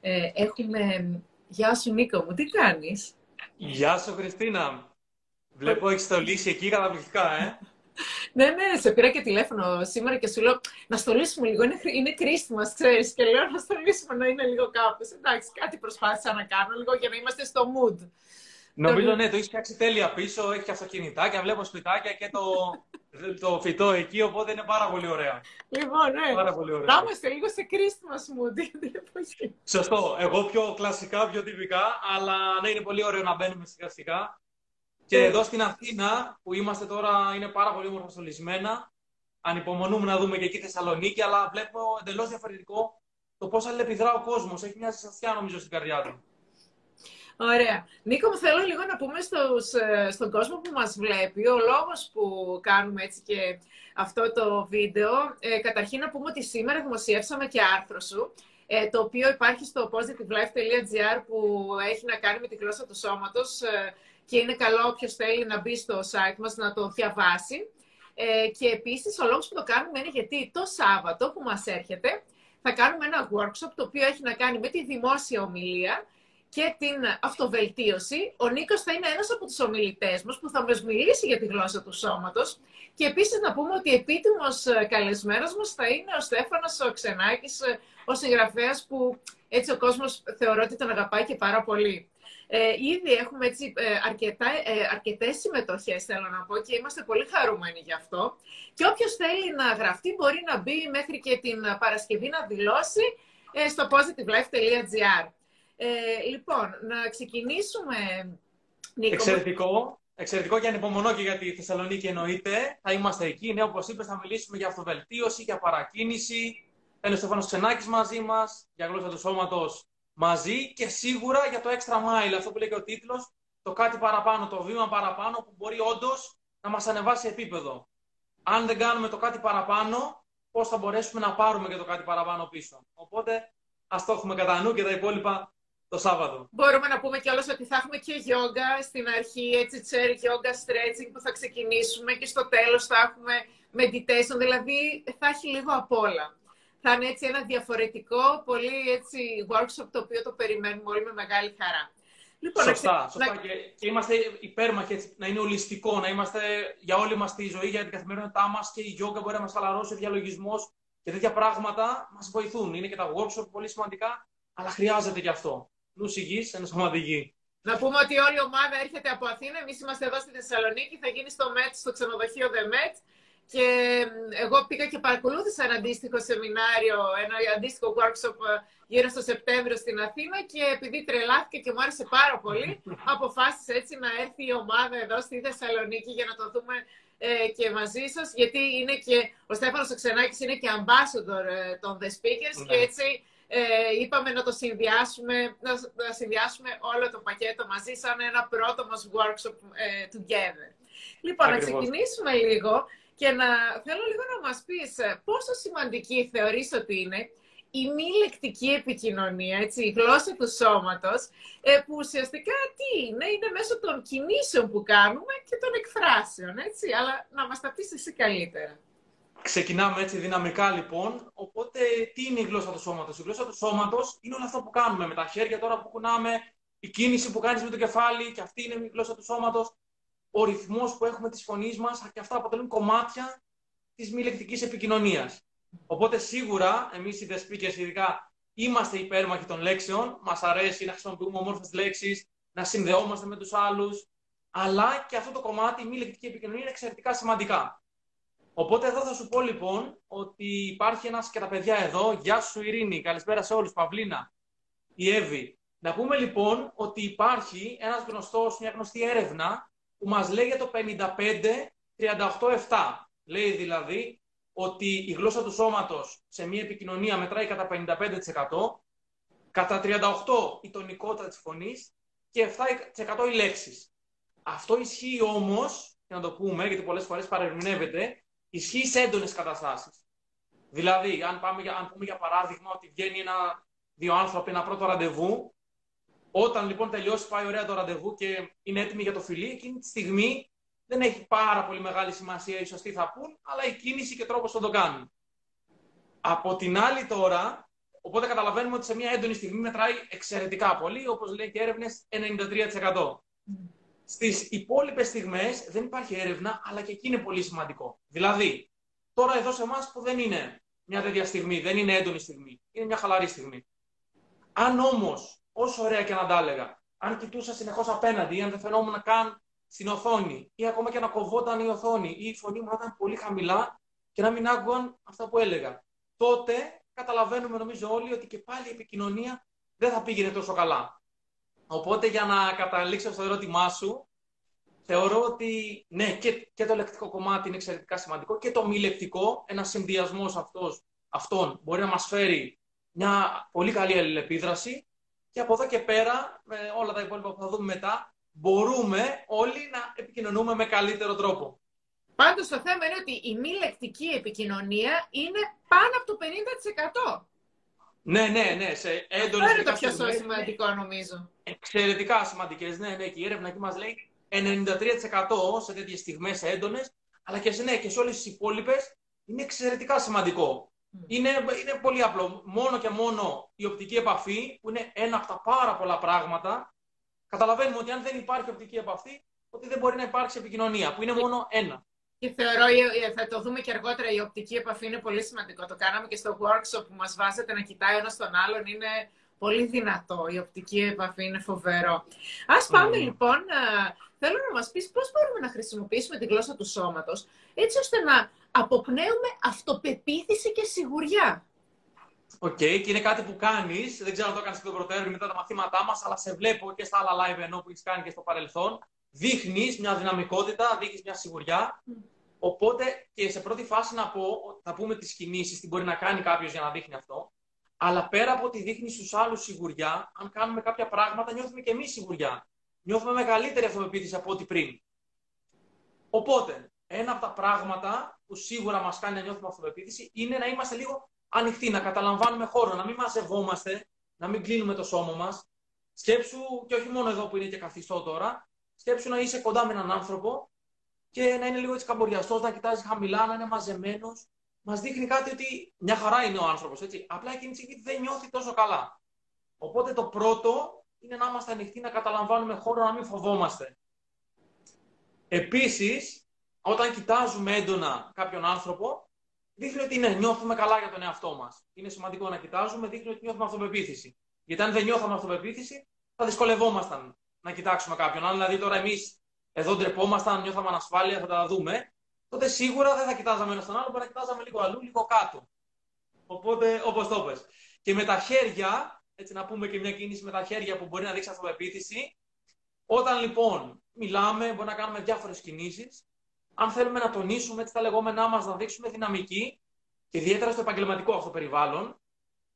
ε, έχουμε... Γεια σου Νίκο μου, τι κάνεις; Γεια σου Χριστίνα. Βλέπω έχεις στολίσει εκεί καταπληκτικά, ε. ναι, ναι, σε πήρα και τηλέφωνο σήμερα και σου λέω να στολίσουμε λίγο. Είναι, είναι Christmas, ξέρεις. Και λέω να στολίσουμε να είναι λίγο κάπως. Εντάξει, κάτι προσπάθησα να κάνω λίγο για να είμαστε στο mood. Νομίζω ναι, το έχεις φτιάξει τέλεια πίσω. Έχεις και αυτοκινητάκια, βλέπω σπιτάκια και το, το φυτό εκεί. Οπότε είναι πάρα πολύ ωραία. Λοιπόν, ναι. Πάρα πολύ ωραία. Να είμαστε λίγο σε Christmas mood Σωστό. Εγώ πιο κλασικά, πιο τυπικά. Αλλά ναι, είναι πολύ ωραίο να μπαίνουμε σιγά σιγά. Και εδώ στην Αθήνα που είμαστε τώρα είναι πάρα πολύ όμορφα στολισμένα. Ανυπομονούμε να δούμε και εκεί Θεσσαλονίκη, αλλά βλέπω εντελώς διαφορετικό το πώς αλληλεπιδρά ο κόσμος. Έχει μια ζεστασιά νομίζω στην καρδιά του. Ωραία. Νίκο, μου θέλω λίγο να πούμε στους, ε, στον κόσμο που μας βλέπει, ο λόγος που κάνουμε έτσι και αυτό το βίντεο. Ε, καταρχήν να πούμε ότι σήμερα δημοσιεύσαμε και άρθρο σου, ε, το οποίο υπάρχει στο positivelife.gr που έχει να κάνει με τη γλώσσα του σώματος ε, και είναι καλό όποιος θέλει να μπει στο site μας να το διαβάσει. Ε, και επίσης ο λόγος που το κάνουμε είναι γιατί το Σάββατο που μας έρχεται θα κάνουμε ένα workshop το οποίο έχει να κάνει με τη δημόσια ομιλία και την αυτοβελτίωση. Ο Νίκος θα είναι ένας από τους ομιλητές μας που θα μας μιλήσει για τη γλώσσα του σώματος και επίσης να πούμε ότι επίτιμος ε, καλεσμένος μας θα είναι ο Στέφανος ο Ξενάκης, ε, ο συγγραφέας που έτσι ο κόσμος θεωρώ ότι τον αγαπάει και πάρα πολύ. Ε, ήδη έχουμε έτσι, ε, αρκετά, ε, αρκετές συμμετοχές, θέλω να πω, και είμαστε πολύ χαρούμενοι γι' αυτό. Και όποιος θέλει να γραφτεί μπορεί να μπει μέχρι και την Παρασκευή να δηλώσει ε, στο positivelife.gr. Ε, λοιπόν, να ξεκινήσουμε, Νίκο. Εξαιρετικό. Εξαιρετικό και ανυπομονώ και για τη Θεσσαλονίκη εννοείται. Θα είμαστε εκεί. Ναι, όπως είπες, θα μιλήσουμε για αυτοβελτίωση, για παρακίνηση. Θα είναι ο Στέφανος Ξενάκης μαζί μας, για γλώσσα του σώματος μαζί και σίγουρα για το extra mile, αυτό που λέει και ο τίτλος, το κάτι παραπάνω, το βήμα παραπάνω που μπορεί όντως να μας ανεβάσει επίπεδο. Αν δεν κάνουμε το κάτι παραπάνω, πώς θα μπορέσουμε να πάρουμε και το κάτι παραπάνω πίσω. Οπότε, ας το έχουμε κατά νου και τα υπόλοιπα το Σάββατο. Μπορούμε να πούμε κιόλας ότι θα έχουμε και yoga στην αρχή, έτσι chair yoga stretching που θα ξεκινήσουμε και στο τέλος θα έχουμε meditation, δηλαδή θα έχει λίγο απ' όλα θα είναι έτσι ένα διαφορετικό, πολύ έτσι workshop το οποίο το περιμένουμε όλοι με μεγάλη χαρά. Λοιπόν, σωστά, σωστά. Να... Και, και, είμαστε υπέρμαχοι έτσι, να είναι ολιστικό, να είμαστε για όλη μας τη ζωή, για την καθημερινότητά μας και η γιόγκα μπορεί να μας χαλαρώσει, ο διαλογισμός και τέτοια πράγματα μας βοηθούν. Είναι και τα workshop πολύ σημαντικά, αλλά χρειάζεται και αυτό. Νους υγιής, ένας σωματική. Να πούμε ότι όλη η ομάδα έρχεται από Αθήνα. Εμείς είμαστε εδώ στη Θεσσαλονίκη. Θα γίνει στο ΜΕΤ, στο ξενοδοχείο The Met. Και εγώ πήγα και παρακολούθησα ένα αντίστοιχο σεμινάριο, ένα αντίστοιχο workshop ε, γύρω στο Σεπτέμβριο στην Αθήνα και επειδή τρελάθηκε και μου άρεσε πάρα πολύ, αποφάσισα έτσι να έρθει η ομάδα εδώ στη Θεσσαλονίκη για να το δούμε ε, και μαζί σας, γιατί είναι και ο Στέφανος Οξενάκης είναι και ambassador ε, των The Speakers και ναι. έτσι ε, είπαμε να το συνδυάσουμε, να, να συνδυάσουμε όλο το πακέτο μαζί σαν ένα πρώτο μας workshop ε, together. Λοιπόν, να ξεκινήσουμε λίγο και να θέλω λίγο να μας πεις ε, πόσο σημαντική θεωρείς ότι είναι η μη λεκτική επικοινωνία, έτσι, η γλώσσα του σώματος, ε, που ουσιαστικά τι είναι, είναι μέσω των κινήσεων που κάνουμε και των εκφράσεων, έτσι, αλλά να μας τα πεις εσύ καλύτερα. Ξεκινάμε έτσι δυναμικά λοιπόν, οπότε τι είναι η γλώσσα του σώματος; Η γλώσσα του σώματος είναι όλα αυτά που κάνουμε με τα χέρια τώρα που κουνάμε, η κίνηση που κάνεις με το κεφάλι και αυτή είναι η γλώσσα του σώματος ο ρυθμός που έχουμε της φωνής μας και αυτά αποτελούν κομμάτια της μη λεκτικής επικοινωνίας. Οπότε σίγουρα εμείς οι δεσπίκες ειδικά είμαστε υπέρμαχοι των λέξεων, μας αρέσει να χρησιμοποιούμε όμορφες λέξεις, να συνδεόμαστε με τους άλλους, αλλά και αυτό το κομμάτι, η μη λεκτική επικοινωνία είναι εξαιρετικά σημαντικά. Οπότε εδώ θα σου πω λοιπόν ότι υπάρχει ένας και τα παιδιά εδώ. Γεια σου Ειρήνη, καλησπέρα σε όλους, Παυλίνα, η Εύη. Να πούμε λοιπόν ότι υπάρχει ένας γνωστός, μια γνωστή έρευνα που μας λέει για το 55-38-7. Λέει δηλαδή ότι η γλώσσα του σώματος σε μια επικοινωνία μετράει κατά 55%, κατά 38% η τονικότητα της φωνής και 7% οι λέξεις. Αυτό ισχύει όμως, για να το πούμε, γιατί πολλές φορές παρερμηνεύεται, ισχύει σε έντονες καταστάσεις. Δηλαδή, αν, πάμε, αν πούμε για παράδειγμα ότι βγαίνει ένα, δύο άνθρωποι ένα πρώτο ραντεβού όταν λοιπόν τελειώσει, πάει ωραία το ραντεβού και είναι έτοιμοι για το φιλί, εκείνη τη στιγμή δεν έχει πάρα πολύ μεγάλη σημασία ίσως τι θα πούν, αλλά η κίνηση και τρόπος θα το κάνουν. Από την άλλη τώρα, Οπότε καταλαβαίνουμε ότι σε μια έντονη στιγμή μετράει εξαιρετικά πολύ, όπως λέει και έρευνες, 93%. Στις υπόλοιπες στιγμές δεν υπάρχει έρευνα, αλλά και εκεί είναι πολύ σημαντικό. Δηλαδή, τώρα εδώ σε εμάς που δεν είναι μια τέτοια στιγμή, δεν είναι έντονη στιγμή, είναι μια χαλαρή στιγμή. Αν όμως, όσο ωραία και να τα έλεγα, αν κοιτούσα συνεχώς απέναντι ή αν δεν φαινόμουν καν στην οθόνη ή ακόμα και να κοβόταν η οθόνη ή η φωνή μου να ήταν πολύ χαμηλά και να μην άκουγαν αυτά που έλεγα. Τότε καταλαβαίνουμε νομίζω όλοι ότι και πάλι η επικοινωνία δεν θα πήγαινε τόσο καλά. Οπότε για να καταλήξω στο ερώτημά σου, θεωρώ ότι ναι, και, και το λεκτικό κομμάτι είναι εξαιρετικά σημαντικό και το μη λεκτικό, ένας συνδυασμός αυτών μπορεί να μας φέρει μια πολύ καλή αλληλεπίδραση και από εδώ και πέρα, με όλα τα υπόλοιπα που θα δούμε μετά, μπορούμε όλοι να επικοινωνούμε με καλύτερο τρόπο. Πάντως το θέμα είναι ότι η μη λεκτική επικοινωνία είναι πάνω από το 50%. Ναι, ναι, ναι. Σε έντονη Αυτό είναι το πιο σημαντικό, νομίζω. Εξαιρετικά σημαντικές. Ναι, ναι. Και η έρευνα εκεί μας λέει 93% σε τέτοιες στιγμές έντονες, αλλά και σε, ναι, και σε όλες τις υπόλοιπες είναι εξαιρετικά σημαντικό. Είναι, είναι πολύ απλό. Μόνο και μόνο η οπτική επαφή, που είναι ένα από τα πάρα πολλά πράγματα, καταλαβαίνουμε ότι αν δεν υπάρχει οπτική επαφή, ότι δεν μπορεί να υπάρξει επικοινωνία, που είναι μόνο ένα. Και θεωρώ, θα το δούμε και αργότερα, η οπτική επαφή είναι πολύ σημαντικό. Το κάναμε και στο workshop που μας βάζετε να κοιτάει ένας τον άλλον. Είναι πολύ δυνατό. Η οπτική επαφή είναι φοβερό. Ας πάμε λοιπόν, θέλω να μας πεις πώς μπορούμε να χρησιμοποιήσουμε τη γλώσσα του σώματος, έτσι ώστε να αποπνέουμε αυτοπεποίθηση και σιγουριά. OK, okay, και είναι κάτι που κάνεις. Δεν ξέρω αν το έκανες εκ των προτέρων μετά τα μαθήματά μας, αλλά σε βλέπω και στα άλλα live εννοώ που έχεις κάνει και στο παρελθόν δείχνεις μια δυναμικότητα, δείχνεις μια σιγουριά. Οπότε και σε πρώτη φάση να πω, θα πούμε τις κινήσεις, τι μπορεί να κάνει κάποιος για να δείχνει αυτό. Αλλά πέρα από ότι δείχνει στους άλλους σιγουριά, αν κάνουμε κάποια πράγματα, νιώθουμε και εμείς σιγουριά. Νιώθουμε μεγαλύτερη αυτοπεποίθηση από ό,τι πριν. Οπότε, ένα από τα πράγματα που σίγουρα μας κάνει να νιώθουμε αυτοπεποίθηση είναι να είμαστε λίγο ανοιχτοί, να καταλαμβάνουμε χώρο, να μην μαζευόμαστε, να μην κλείνουμε το σώμα μας. Σκέψου, και όχι μόνο εδώ που είναι και καθιστό τώρα, Σκέψου να είσαι κοντά με έναν άνθρωπο και να είναι λίγο έτσι καμποριαστός, να κοιτάζει χαμηλά, να είναι μαζεμένος. Μας δείχνει κάτι ότι μια χαρά είναι ο άνθρωπος. Απλά εκείνη τη στιγμή δεν νιώθει τόσο καλά. Οπότε το πρώτο είναι να είμαστε ανοιχτοί, να καταλαμβάνουμε χώρο, να μην φοβόμαστε. Επίσης, όταν κοιτάζουμε έντονα κάποιον άνθρωπο, δείχνει ότι ναι, νιώθουμε καλά για τον εαυτό μας. Είναι σημαντικό να κοιτάζουμε, δείχνει ότι νιώθουμε αυτοπεποίθηση. Γιατί αν δεν νιώθαμε αυτοπεποίθηση, θα δυσκολευόμασταν να κοιτάξουμε κάποιον. Αν δηλαδή τώρα εμείς εδώ ντρεπόμασταν, νιώθαμε ανασφάλεια, θα τα δούμε, τότε σίγουρα δεν θα κοιτάζαμε ένα τον άλλο, αλλά θα κοιτάζαμε λίγο αλλού, λίγο κάτω. Οπότε, όπως το πες. Και με τα χέρια, έτσι να πούμε και μια κίνηση με τα χέρια που μπορεί να δείξει αυτοπεποίθηση, όταν λοιπόν μιλάμε, μπορεί να κάνουμε διάφορες κινήσεις. Αν θέλουμε να τονίσουμε έτσι, τα λεγόμενά μας, να δείξουμε δυναμική, και ιδιαίτερα στο επαγγελματικό αυτό περιβάλλον,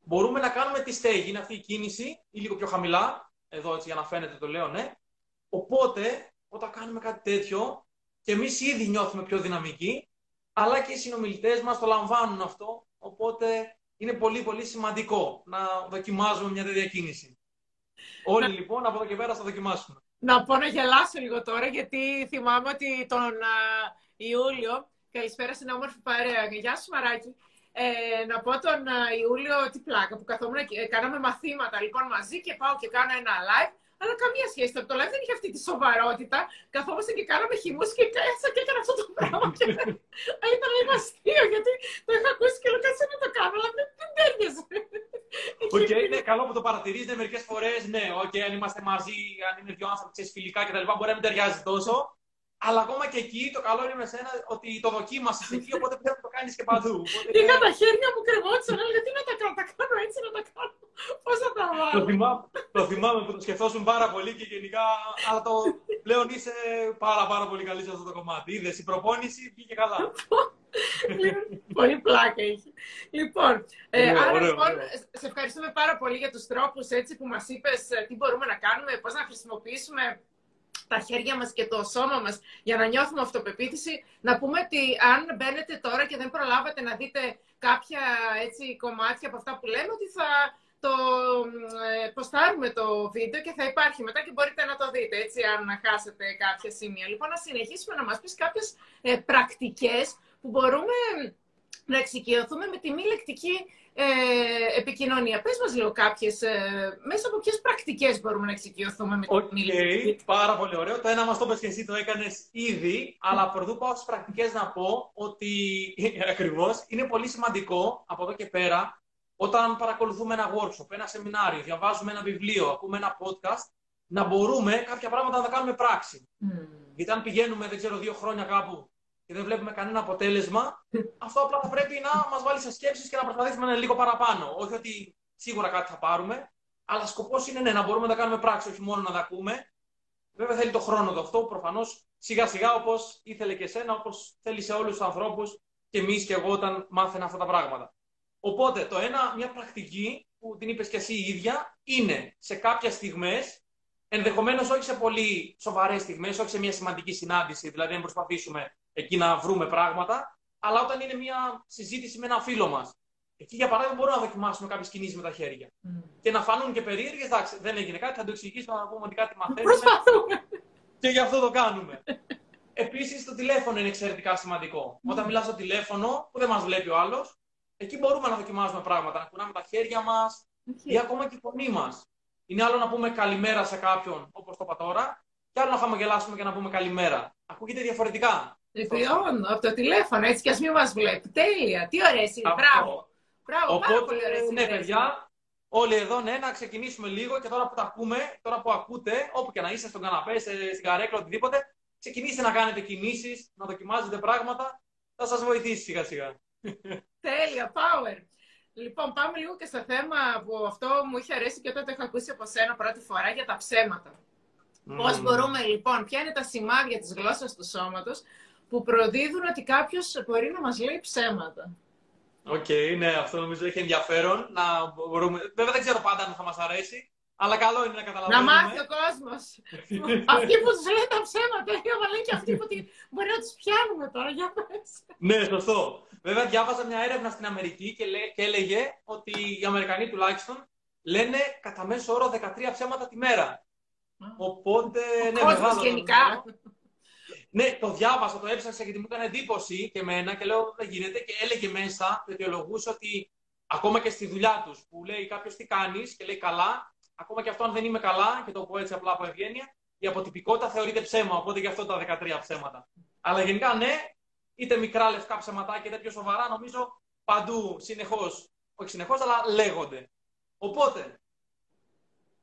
μπορούμε να κάνουμε τη στέγη. Είναι αυτή η κίνηση, ή λίγο πιο χαμηλά, εδώ έτσι για να φαίνεται το λέω, ναι. Οπότε, όταν κάνουμε κάτι τέτοιο, και εμείς ήδη νιώθουμε πιο δυναμικοί, αλλά και οι συνομιλητές μας το λαμβάνουν αυτό. Οπότε, είναι πολύ πολύ σημαντικό να δοκιμάζουμε μια τέτοια κίνηση. Όλοι λοιπόν από εδώ και πέρα θα δοκιμάσουμε. Να πω να γελάσω λίγο τώρα, γιατί θυμάμαι ότι τον Ιούλιο, καλησπέρα στην όμορφη παρέα, γεια σου Μαράκη, ε, να πω τον Ιούλιο τι πλάκα που καθόμουν, ε, κάναμε μαθήματα λοιπόν μαζί και πάω και κάνω ένα live. Αλλά καμία σχέση. Το live δεν είχε αυτή τη σοβαρότητα. Καθόμαστε και κάναμε χυμούς και κάτσα και έκανα αυτό το πράγμα. και... Αλλά ήταν λίγο αστείο γιατί το είχα ακούσει και λέω κάτσε να το κάνω, αλλά δεν, δεν τέριαζε. OK, okay, είναι καλό που το παρατηρίζετε μερικές φορές. Ναι, okay, αν είμαστε μαζί, αν είναι δύο άνθρωποι φιλικά κτλ. Μπορεί να μην ταιριάζει τόσο. Αλλά ακόμα και εκεί το καλό είναι με σένα ότι το δοκίμασες εκεί, οπότε πρέπει να το κάνεις και παντού. Είχα τα χέρια μου κρεμόντουσαν, αλλά γιατί να τα κάνω, τα κάνω έτσι, να τα κάνω. Πώς θα τα βάλω; Το θυμάμαι, το θυμάμαι που το σκεφτόσουν πάρα πολύ και γενικά, αλλά το πλέον είσαι πάρα, πάρα πολύ καλή σε αυτό το κομμάτι. Είδες η προπόνηση βγήκε καλά. πολύ πλάκα είχε. Λοιπόν, ε, άρα λοιπόν, σε ευχαριστούμε πάρα πολύ για τους τρόπους έτσι, που μας είπες ε, τι μπορούμε να κάνουμε, πώς να χρησιμοποιήσουμε τα χέρια μας και το σώμα μας για να νιώθουμε αυτοπεποίθηση. Να πούμε ότι αν μπαίνετε τώρα και δεν προλάβατε να δείτε κάποια έτσι, κομμάτια από αυτά που λέμε, ότι θα το ε, ποστάρουμε το βίντεο και θα υπάρχει μετά και μπορείτε να το δείτε, έτσι, αν χάσετε κάποια σημεία. Λοιπόν, να συνεχίσουμε να μας πεις κάποιες ε, πρακτικές που μπορούμε να εξοικειωθούμε με τη μη λεκτική ε, επικοινωνία. Πες μας λίγο κάποιες, ε, μέσα από ποιες πρακτικές μπορούμε να εξοικειωθούμε με την okay, πάρα πολύ ωραίο. Το ένα μας το είπες και εσύ, το έκανες ήδη, αλλά πρωτού πάω στις πρακτικές να πω ότι ακριβώς είναι πολύ σημαντικό από εδώ και πέρα όταν παρακολουθούμε ένα workshop, ένα σεμινάριο, διαβάζουμε ένα βιβλίο, ακούμε ένα podcast, να μπορούμε κάποια πράγματα να τα κάνουμε πράξη. Mm. Γιατί αν πηγαίνουμε, δεν ξέρω, δύο χρόνια κάπου και δεν βλέπουμε κανένα αποτέλεσμα, αυτό απλά θα πρέπει να μας βάλει σε σκέψεις και να προσπαθήσουμε να είναι λίγο παραπάνω. Όχι ότι σίγουρα κάτι θα πάρουμε, αλλά σκοπός είναι ναι, να μπορούμε να τα κάνουμε πράξη, όχι μόνο να τα ακούμε. Βέβαια θέλει το χρόνο το αυτό, προφανώς σιγά σιγά όπως ήθελε και εσένα, όπως θέλει σε όλους τους ανθρώπους και εμείς και εγώ όταν μάθαινα αυτά τα πράγματα. Οπότε το ένα, μια πρακτική που την είπες και εσύ η ίδια, είναι σε κάποιες στιγμές, ενδεχομένως όχι σε πολύ σοβαρές στιγμές, όχι σε μια σημαντική συνάντηση, δηλαδή να προσπαθήσουμε εκεί να βρούμε πράγματα, αλλά όταν είναι μια συζήτηση με ένα φίλο μας. Εκεί, για παράδειγμα, μπορούμε να δοκιμάσουμε κάποιες κινήσεις με τα χέρια. Mm. Και να φανούν και περίεργε. Εντάξει, δεν έγινε κάτι, θα το εξηγήσουμε, να πούμε ότι κάτι μαθαίνουμε. και γι' αυτό το κάνουμε. Επίσης, το τηλέφωνο είναι εξαιρετικά σημαντικό. Mm. Όταν μιλάς στο τηλέφωνο, που δεν μας βλέπει ο άλλος, εκεί μπορούμε να δοκιμάζουμε πράγματα. Να κουνάμε τα χέρια μας okay. ή ακόμα και η φωνή μας. Είναι άλλο να πούμε καλημέρα σε κάποιον, όπως το είπα τώρα, και άλλο να χαμογελάσουμε και να πούμε καλημέρα. Ακούγεται διαφορετικά. Λοιπόν, από το τηλέφωνο, έτσι κι ας μην μας βλέπει. Τέλεια. Τι ωραία είναι. Μπράβο. Μπράβο, Οπότε, πάρα πολύ ωραία Ναι, παιδιά, όλοι εδώ, ναι, να ξεκινήσουμε λίγο και τώρα που τα ακούμε, τώρα που ακούτε, όπου και να είστε, στον καναπέ, στην καρέκλα, οτιδήποτε, ξεκινήστε να κάνετε κινήσεις, να δοκιμάζετε πράγματα. Θα σας βοηθήσει σιγά σιγά. Τέλεια, power. Λοιπόν, πάμε λίγο και στο θέμα που αυτό μου είχε αρέσει και όταν το είχα ακούσει από σένα πρώτη φορά για τα ψέματα. Μμ. Πώς μπορούμε λοιπόν, ποια είναι τα σημάδια της γλώσσας του σώματος που προδίδουν ότι κάποιος μπορεί να μας λέει ψέματα. OK, okay, ναι, αυτό νομίζω έχει ενδιαφέρον. Να μπορούμε... Βέβαια δεν ξέρω πάντα αν θα μας αρέσει, αλλά καλό είναι να καταλαβαίνουμε. Να μάθει ο κόσμος. αυτοί που τους λένε τα ψέματα, αλλά λένε και αυτοί που μπορεί να τους πιάνουμε τώρα. Για πες. ναι, σωστό. Βέβαια, διάβαζα μια έρευνα στην Αμερική και, λέ... και έλεγε ότι οι Αμερικανοί τουλάχιστον λένε κατά μέσο όρο 13 ψέματα τη μέρα. Οπότε, ο ναι, μεγάλο. γενικά. Ναι, το διάβασα, το έψαξα γιατί μου έκανε εντύπωση και εμένα και λέω δεν γίνεται και έλεγε μέσα, το αιτιολογούσε ότι ακόμα και στη δουλειά τους που λέει κάποιος τι κάνεις και λέει καλά, ακόμα και αυτό αν δεν είμαι καλά, και το πω έτσι απλά από ευγένεια, η αποτυπικότητα θεωρείται ψέμα, οπότε γι' αυτό τα 13 ψέματα. Αλλά γενικά ναι, είτε μικρά λευκά ψέματάκια είτε πιο σοβαρά, νομίζω παντού συνεχώς, όχι συνεχώς, αλλά λέγονται. Οπότε,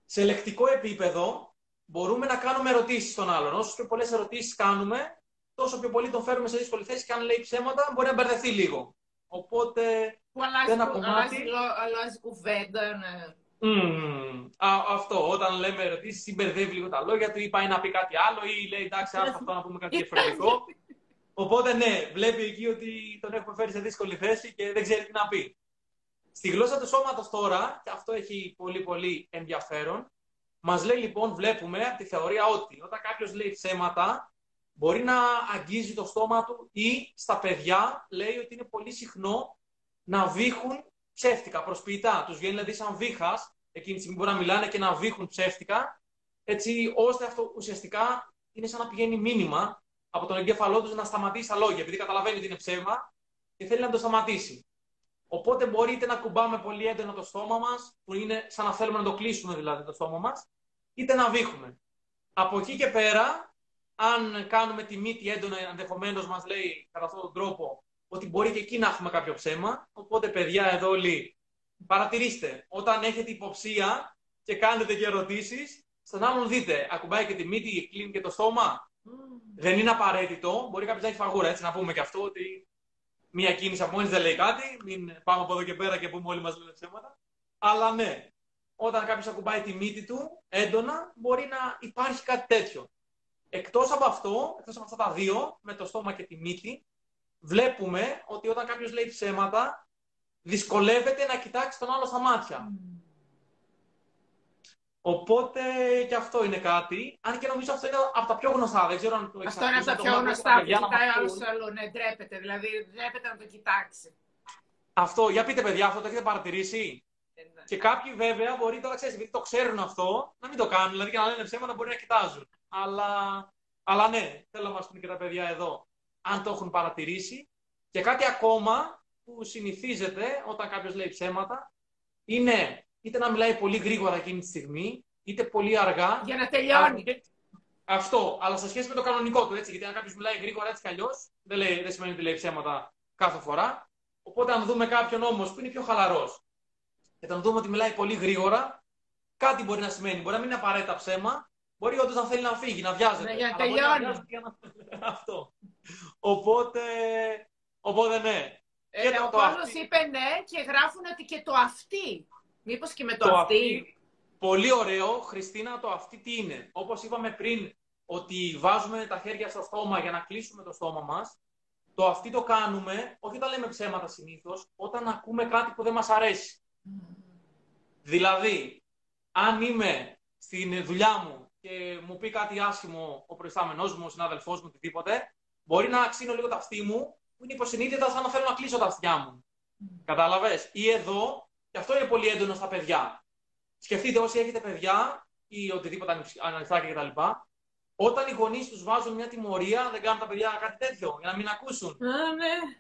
σε λεκτικό επίπεδο, μπορούμε να κάνουμε ερωτήσεις στον άλλον. Όσο πιο πολλές ερωτήσεις κάνουμε, τόσο πιο πολύ τον φέρουμε σε δύσκολη θέση και αν λέει ψέματα μπορεί να μπερδευτεί λίγο. Οπότε. Που αλλάζει, ένα κομμάτι... αλλάζει, αλλάζει κουβέντα, ναι. Mm, α, αυτό, όταν λέμε ερωτήσεις, συμπερδεύει λίγο τα λόγια του ή πάει να πει κάτι άλλο ή λέει εντάξει, άστα αυτό να πούμε κάτι διαφορετικό. Οπότε ναι, βλέπει εκεί ότι τον έχουμε φέρει σε δύσκολη θέση και δεν ξέρει τι να πει. Στη γλώσσα του σώματος τώρα, και αυτό έχει πολύ πολύ ενδιαφέρον, Μας λέει λοιπόν, βλέπουμε από τη θεωρία ότι όταν κάποιος λέει ψέματα, μπορεί να αγγίζει το στόμα του ή στα παιδιά λέει ότι είναι πολύ συχνό να βήχουν ψεύτικα, προσποιητά. Τους βγαίνει δηλαδή σαν βήχας, εκείνη τη στιγμή μπορεί να μιλάνε και να βήχουν ψεύτικα, έτσι ώστε αυτό ουσιαστικά είναι σαν να πηγαίνει μήνυμα από τον εγκέφαλό τους να σταματήσει τα λόγια, επειδή καταλαβαίνει ότι είναι ψέμα και θέλει να το σταματήσει. Οπότε μπορείτε να κουμπάμε πολύ έντονα το στόμα μας, που είναι σαν να θέλουμε να το κλείσουμε δηλαδή το στόμα μας, είτε να βήχουμε. Από εκεί και πέρα, αν κάνουμε τη μύτη έντονα, ενδεχομένως μας λέει κατά αυτόν τον τρόπο ότι μπορεί και εκεί να έχουμε κάποιο ψέμα. Οπότε, παιδιά, εδώ όλοι παρατηρήστε, όταν έχετε υποψία και κάνετε και ερωτήσεις, στον άλλον δείτε, ακουμπάει και τη μύτη, κλείνει και το στόμα. Mm. Δεν είναι απαραίτητο. Μπορεί κάποιος να έχει φαγούρα, έτσι να πούμε και αυτό, ότι μία κίνηση από μόνη δεν λέει κάτι. Μην πάμε από εδώ και πέρα και πούμε όλοι μα λένε ψέματα. Αλλά ναι, όταν κάποιος ακουμπάει τη μύτη του έντονα, μπορεί να υπάρχει κάτι τέτοιο. Εκτός από αυτό, εκτός από αυτά τα δύο, με το στόμα και τη μύτη, βλέπουμε ότι όταν κάποιος λέει ψέματα, δυσκολεύεται να κοιτάξει τον άλλο στα μάτια. Οπότε και αυτό είναι κάτι. Αν και νομίζω αυτό είναι από τα πιο γνωστά. Δεν ξέρω αν το Αυτό είναι από τα πιο γνωστά. Κοιτάει άλλος άλλο, ναι, ντρέπεται. Δηλαδή, ντρέπεται να το κοιτάξει. Αυτό, για πείτε παιδιά, αυτό το έχετε παρατηρήσει; Και κάποιοι βέβαια μπορεί τώρα, ξέρεις, επειδή το ξέρουν αυτό, να μην το κάνουν. Δηλαδή και να λένε ψέματα μπορεί να κοιτάζουν. Αλλά, αλλά ναι, θέλω να μα πούνε και τα παιδιά εδώ, αν το έχουν παρατηρήσει. Και κάτι ακόμα, που συνηθίζεται όταν κάποιος λέει ψέματα είναι είτε να μιλάει πολύ γρήγορα εκείνη τη στιγμή, είτε πολύ αργά. Για να τελειώνει. Αυτό, αλλά σε σχέση με το κανονικό του, έτσι. Γιατί αν κάποιος μιλάει γρήγορα έτσι κι αλλιώς, δεν, δεν σημαίνει ότι λέει ψέματα κάθε φορά. Οπότε, αν δούμε κάποιον όμως που είναι πιο χαλαρός, και όταν δούμε ότι μιλάει πολύ γρήγορα, κάτι μπορεί να σημαίνει. Μπορεί να μην είναι απαραίτητα ψέμα, μπορεί όντως να θέλει να φύγει, να βιάζεται. Ναι, για να τελειώνει. Αυτό. Οπότε, οπότε ναι. Ε, ο κόσμος είπε ναι και γράφουν ότι και το αυτή. Μήπως και με το, το αυτή. Πολύ ωραίο. Χριστίνα, το αυτή τι είναι; Όπως είπαμε πριν, ότι βάζουμε τα χέρια στο στόμα για να κλείσουμε το στόμα μας. Το αυτή το κάνουμε, όχι όταν λέμε ψέματα συνήθως, όταν ακούμε κάτι που δεν μας αρέσει. Δηλαδή, αν είμαι στην δουλειά μου και μου πει κάτι άσχημο ο προϊστάμενός μου, ο συνάδελφός μου, οτιδήποτε, μπορεί να ξύνω λίγο τα αυτή μου, που είναι υποσυνείδητα σαν να θέλω να κλείσω τα αυτιά μου. Mm. Κατάλαβες; Ή εδώ, και αυτό είναι πολύ έντονο στα παιδιά. Σκεφτείτε όσοι έχετε παιδιά ή οτιδήποτε ανοιχτάκια κτλ. Όταν οι γονείς τους βάζουν μια τιμωρία, δεν κάνουν τα παιδιά κάτι τέτοιο για να μην ακούσουν. Α, ναι.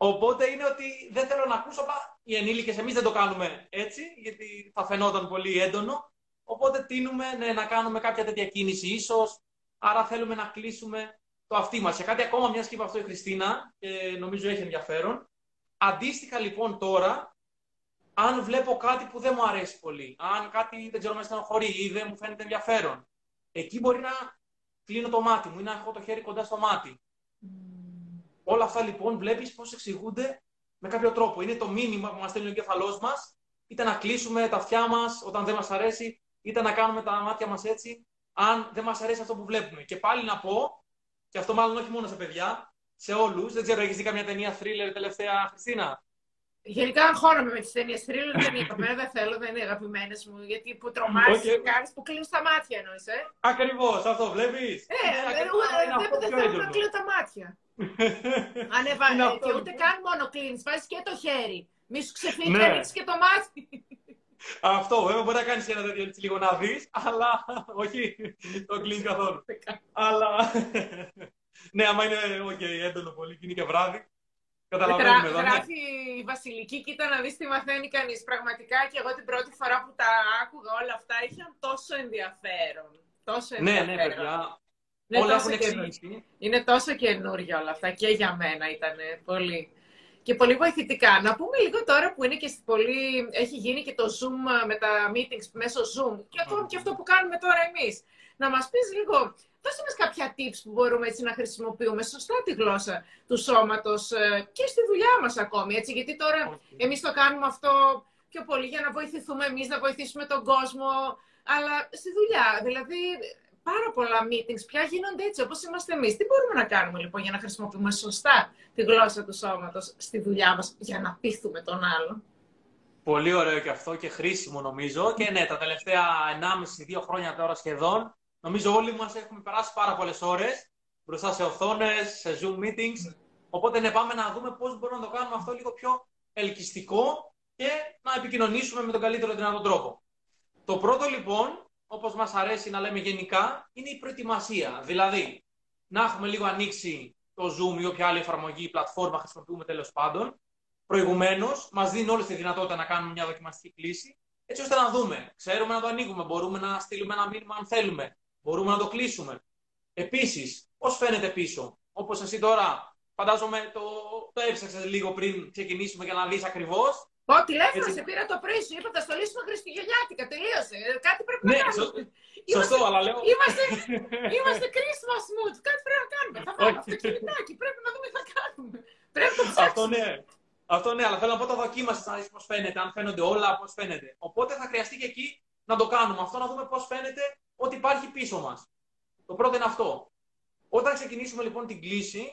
Οπότε είναι ότι δεν θέλω να ακούσω, απλά οι ενήλικες εμείς δεν το κάνουμε έτσι, γιατί θα φαινόταν πολύ έντονο. Οπότε τίνουμε ναι, να κάνουμε κάποια τέτοια κίνηση ίσως. Άρα θέλουμε να κλείσουμε το αυτί μας. Και κάτι ακόμα, μιας και είπε αυτό η Χριστίνα, και νομίζω έχει ενδιαφέρον. Αντίστοιχα λοιπόν τώρα, αν βλέπω κάτι που δεν μου αρέσει πολύ, αν κάτι δεν ξέρω με στενοχωρεί ή δεν μου φαίνεται ενδιαφέρον, εκεί μπορεί να κλείνω το μάτι μου ή να έχω το χέρι κοντά στο μάτι. Όλα αυτά λοιπόν βλέπεις πώς εξηγούνται με κάποιο τρόπο. Είναι το μήνυμα που μας στέλνει ο εγκέφαλός μας, είτε να κλείσουμε τα αυτιά μας όταν δεν μας αρέσει, είτε να κάνουμε τα μάτια μας έτσι, αν δεν μας αρέσει αυτό που βλέπουμε. Και πάλι να πω, και αυτό μάλλον όχι μόνο σε παιδιά, σε όλους, δεν ξέρω, έχεις δει καμιά ταινία thriller τελευταία, Χριστίνα; Γενικά αγχώνομαι με τις ταινίες thriller, δεν είναι δεν θέλω, δεν είναι αγαπημένες μου. Γιατί που τρομάζεις okay. κάνεις που κλείνεις τα μάτια εννοείς, ε. Ακριβώς, αυτό βλέπεις; Ε, ε, ε, δεν θέλω να κλείνω τα μάτια. Ανέβα, και ούτε καν μόνο κλείνεις, βάζεις και το χέρι. Μη σου ξεφύγει ναι. να και το μάτι. Αυτό, βέβαια μπορεί να κάνεις ένα τέτοιο έτσι λίγο να δεις, αλλά όχι το κλείνεις καθόλου. αλλά. ναι, άμα είναι okay, έντονο πολύ και είναι και βράδυ, Καταλαβαίνουμε εδώ. Ναι. Γράφει η Βασιλική, κοίτα να δεις τι μαθαίνει κανείς. Πραγματικά και εγώ την πρώτη φορά που τα άκουγα όλα αυτά είχαν τόσο ενδιαφέρον. Τόσο ενδιαφέρον. Ναι, ναι, παιδιά. Είναι όλα έχουν εξηγήσει. Είναι τόσο καινούργια όλα αυτά και για μένα ήταν πολύ. Και πολύ βοηθητικά. Να πούμε λίγο τώρα που είναι και πολύ... έχει γίνει και το Zoom με τα meetings μέσω Zoom και ακόμη και αυτό που κάνουμε τώρα εμείς. Να μας πεις λίγο Δώστε μας κάποια tips που μπορούμε έτσι να χρησιμοποιούμε σωστά τη γλώσσα του σώματος ε, και στη δουλειά μας ακόμη, έτσι, γιατί τώρα okay. εμείς το κάνουμε αυτό πιο πολύ για να βοηθηθούμε εμείς, να βοηθήσουμε τον κόσμο, αλλά στη δουλειά, δηλαδή πάρα πολλά meetings πια γίνονται έτσι όπως είμαστε εμείς. Τι μπορούμε να κάνουμε λοιπόν για να χρησιμοποιούμε σωστά τη γλώσσα του σώματος στη δουλειά μας για να πείθουμε τον άλλο. Πολύ ωραίο και αυτό και χρήσιμο νομίζω. Και ναι, τα τελευταία 1,5-2 χρόνια τώρα σχεδόν Νομίζω όλοι μας έχουμε περάσει πάρα πολλές ώρες μπροστά σε οθόνες, σε Zoom meetings. Οπότε ναι, πάμε να δούμε πώς μπορούμε να το κάνουμε αυτό λίγο πιο ελκυστικό και να επικοινωνήσουμε με τον καλύτερο δυνατό τρόπο. Το πρώτο λοιπόν, όπως μας αρέσει να λέμε γενικά, είναι η προετοιμασία. Δηλαδή, να έχουμε λίγο ανοίξει το Zoom ή όποια άλλη εφαρμογή ή πλατφόρμα χρησιμοποιούμε τέλος πάντων. Προηγουμένως, μας δίνει όλη τη δυνατότητα να κάνουμε μια δοκιμαστική κλίση, έτσι ώστε να δούμε. Ξέρουμε να το ανοίγουμε, μπορούμε να στείλουμε ένα μήνυμα αν θέλουμε. Μπορούμε να το κλείσουμε. Επίσης, πώς φαίνεται πίσω; Όπως εσύ τώρα, φαντάζομαι το, το έψαξες λίγο πριν ξεκινήσουμε για να δεις ακριβώς. Πω, τηλέφωνο Έτσι... σε πήρα το πρωί σου. Είπα, θα στολίσουμε Χριστουγεννιάτικα. Τελείωσε. Κάτι πρέπει ναι, να κάνουμε. Σωστό, είμαστε, αλλά λέω. Είμαστε, είμαστε Christmas mood. Κάτι πρέπει να κάνουμε. Θα βάλουμε αυτοκινητάκι. Πρέπει να δούμε τι θα κάνουμε. Πρέπει να το Αυτό ναι. Αυτό ναι, αλλά θέλω να πω το δοκίμασε να δεις πώς φαίνεται, αν φαίνονται όλα, πώς φαίνεται. Οπότε θα χρειαστεί και εκεί να το κάνουμε. Αυτό να δούμε πώς φαίνεται ό,τι υπάρχει πίσω μας. Το πρώτο είναι αυτό. Όταν ξεκινήσουμε λοιπόν την κλίση,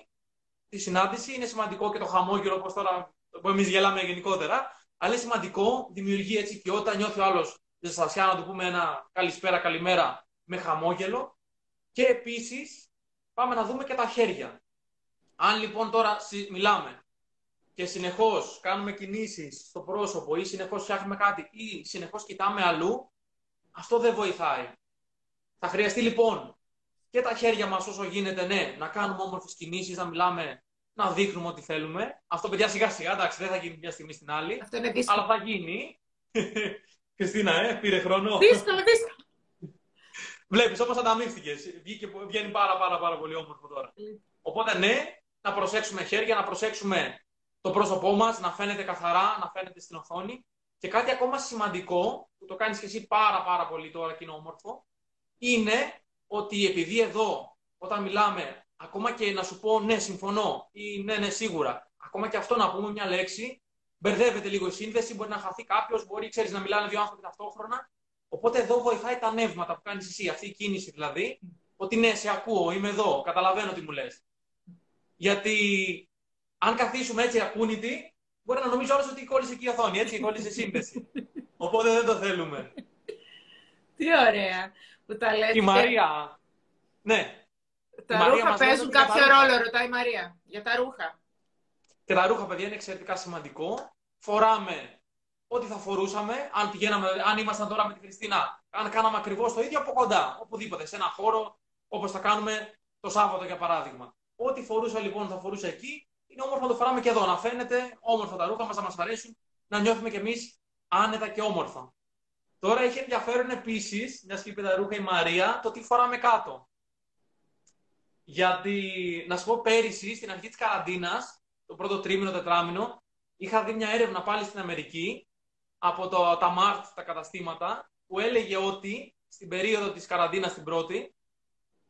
τη συνάντηση, είναι σημαντικό και το χαμόγελο, όπως τώρα που εμείς γελάμε γενικότερα, αλλά είναι σημαντικό, δημιουργεί έτσι και όταν νιώθει ο άλλος ζεστασιά, να του πούμε ένα καλησπέρα, καλημέρα με χαμόγελο. Και επίσης πάμε να δούμε και τα χέρια. Αν λοιπόν τώρα μιλάμε και συνεχώς κάνουμε κινήσεις στο πρόσωπο ή συνεχώς φτιάχνουμε κάτι ή συνεχώς κοιτάμε αλλού, αυτό δεν βοηθάει. Θα χρειαστεί λοιπόν και τα χέρια μας όσο γίνεται, ναι, να κάνουμε όμορφες κινήσεις, να μιλάμε να δείχνουμε ότι θέλουμε. Αυτό, παιδιά, σιγά σιγά, εντάξει, δεν θα γίνει μια στιγμή στην άλλη. Αυτό είναι δύσκολο. Αλλά θα γίνει. Χριστίνα, ε, πήρε χρόνο. Δύσκολο, δύσκολο. Βλέπεις, όπως ανταμείφθηκες. Βγαίνει πάρα, πάρα, πάρα πολύ όμορφο τώρα. Οπότε, ναι, να προσέξουμε χέρια, να προσέξουμε το πρόσωπό μας, να φαίνεται καθαρά, να φαίνεται στην οθόνη. Και κάτι ακόμα σημαντικό, που το κάνεις και εσύ πάρα, πάρα πολύ τώρα και είναι όμορφο, είναι ότι επειδή εδώ, όταν μιλάμε, ακόμα και να σου πω ναι, συμφωνώ ή ναι, ναι, σίγουρα, ακόμα και αυτό να πούμε μια λέξη, μπερδεύεται λίγο η σύνδεση, μπορεί να χαθεί κάποιος, μπορεί ξέρεις, να μιλάνε δύο άνθρωποι ταυτόχρονα. Οπότε εδώ βοηθάει τα νεύματα που κάνεις εσύ, αυτή η κίνηση δηλαδή, ότι ναι, σε ακούω, είμαι εδώ, καταλαβαίνω τι μου λες. Γιατί αν καθίσουμε έτσι ακούνητοι, μπορεί να νομίζει όλος ότι κόλλησε εκεί η οθόνη, έτσι, κόλλησε η σύνδεση. Οπότε δεν το θέλουμε. Τι ωραία που τα λέτε. Η Μαρία. Ναι. Τα Μαρία ρούχα παίζουν κάποιο ρόλο, ρωτάει η Μαρία. Για τα ρούχα. Και τα ρούχα, παιδιά, είναι εξαιρετικά σημαντικό. Φοράμε ό,τι θα φορούσαμε. Αν, πηγαίναμε, αν ήμασταν τώρα με τη Χριστίνα, αν κάναμε ακριβώς το ίδιο από κοντά, οπουδήποτε, σε ένα χώρο, όπως θα κάνουμε το Σάββατο για παράδειγμα. Ό,τι φορούσα λοιπόν θα φορούσα εκεί, είναι όμορφο να το φοράμε και εδώ. Να φαίνεται όμορφα τα ρούχα μας, να μας αρέσουν, να νιώθουμε κι εμείς άνετα και όμορφα. Τώρα έχει ενδιαφέρον επίσης, μιας και είπε τα ρούχα η Μαρία, το τι φοράμε κάτω. Γιατί, να σου πω, πέρυσι, στην αρχή της καραντίνας, το πρώτο τρίμηνο, τετράμινο, είχα δει μια έρευνα πάλι στην Αμερική από το, τα Mart, τα καταστήματα, που έλεγε ότι στην περίοδο της καραντίνας την πρώτη,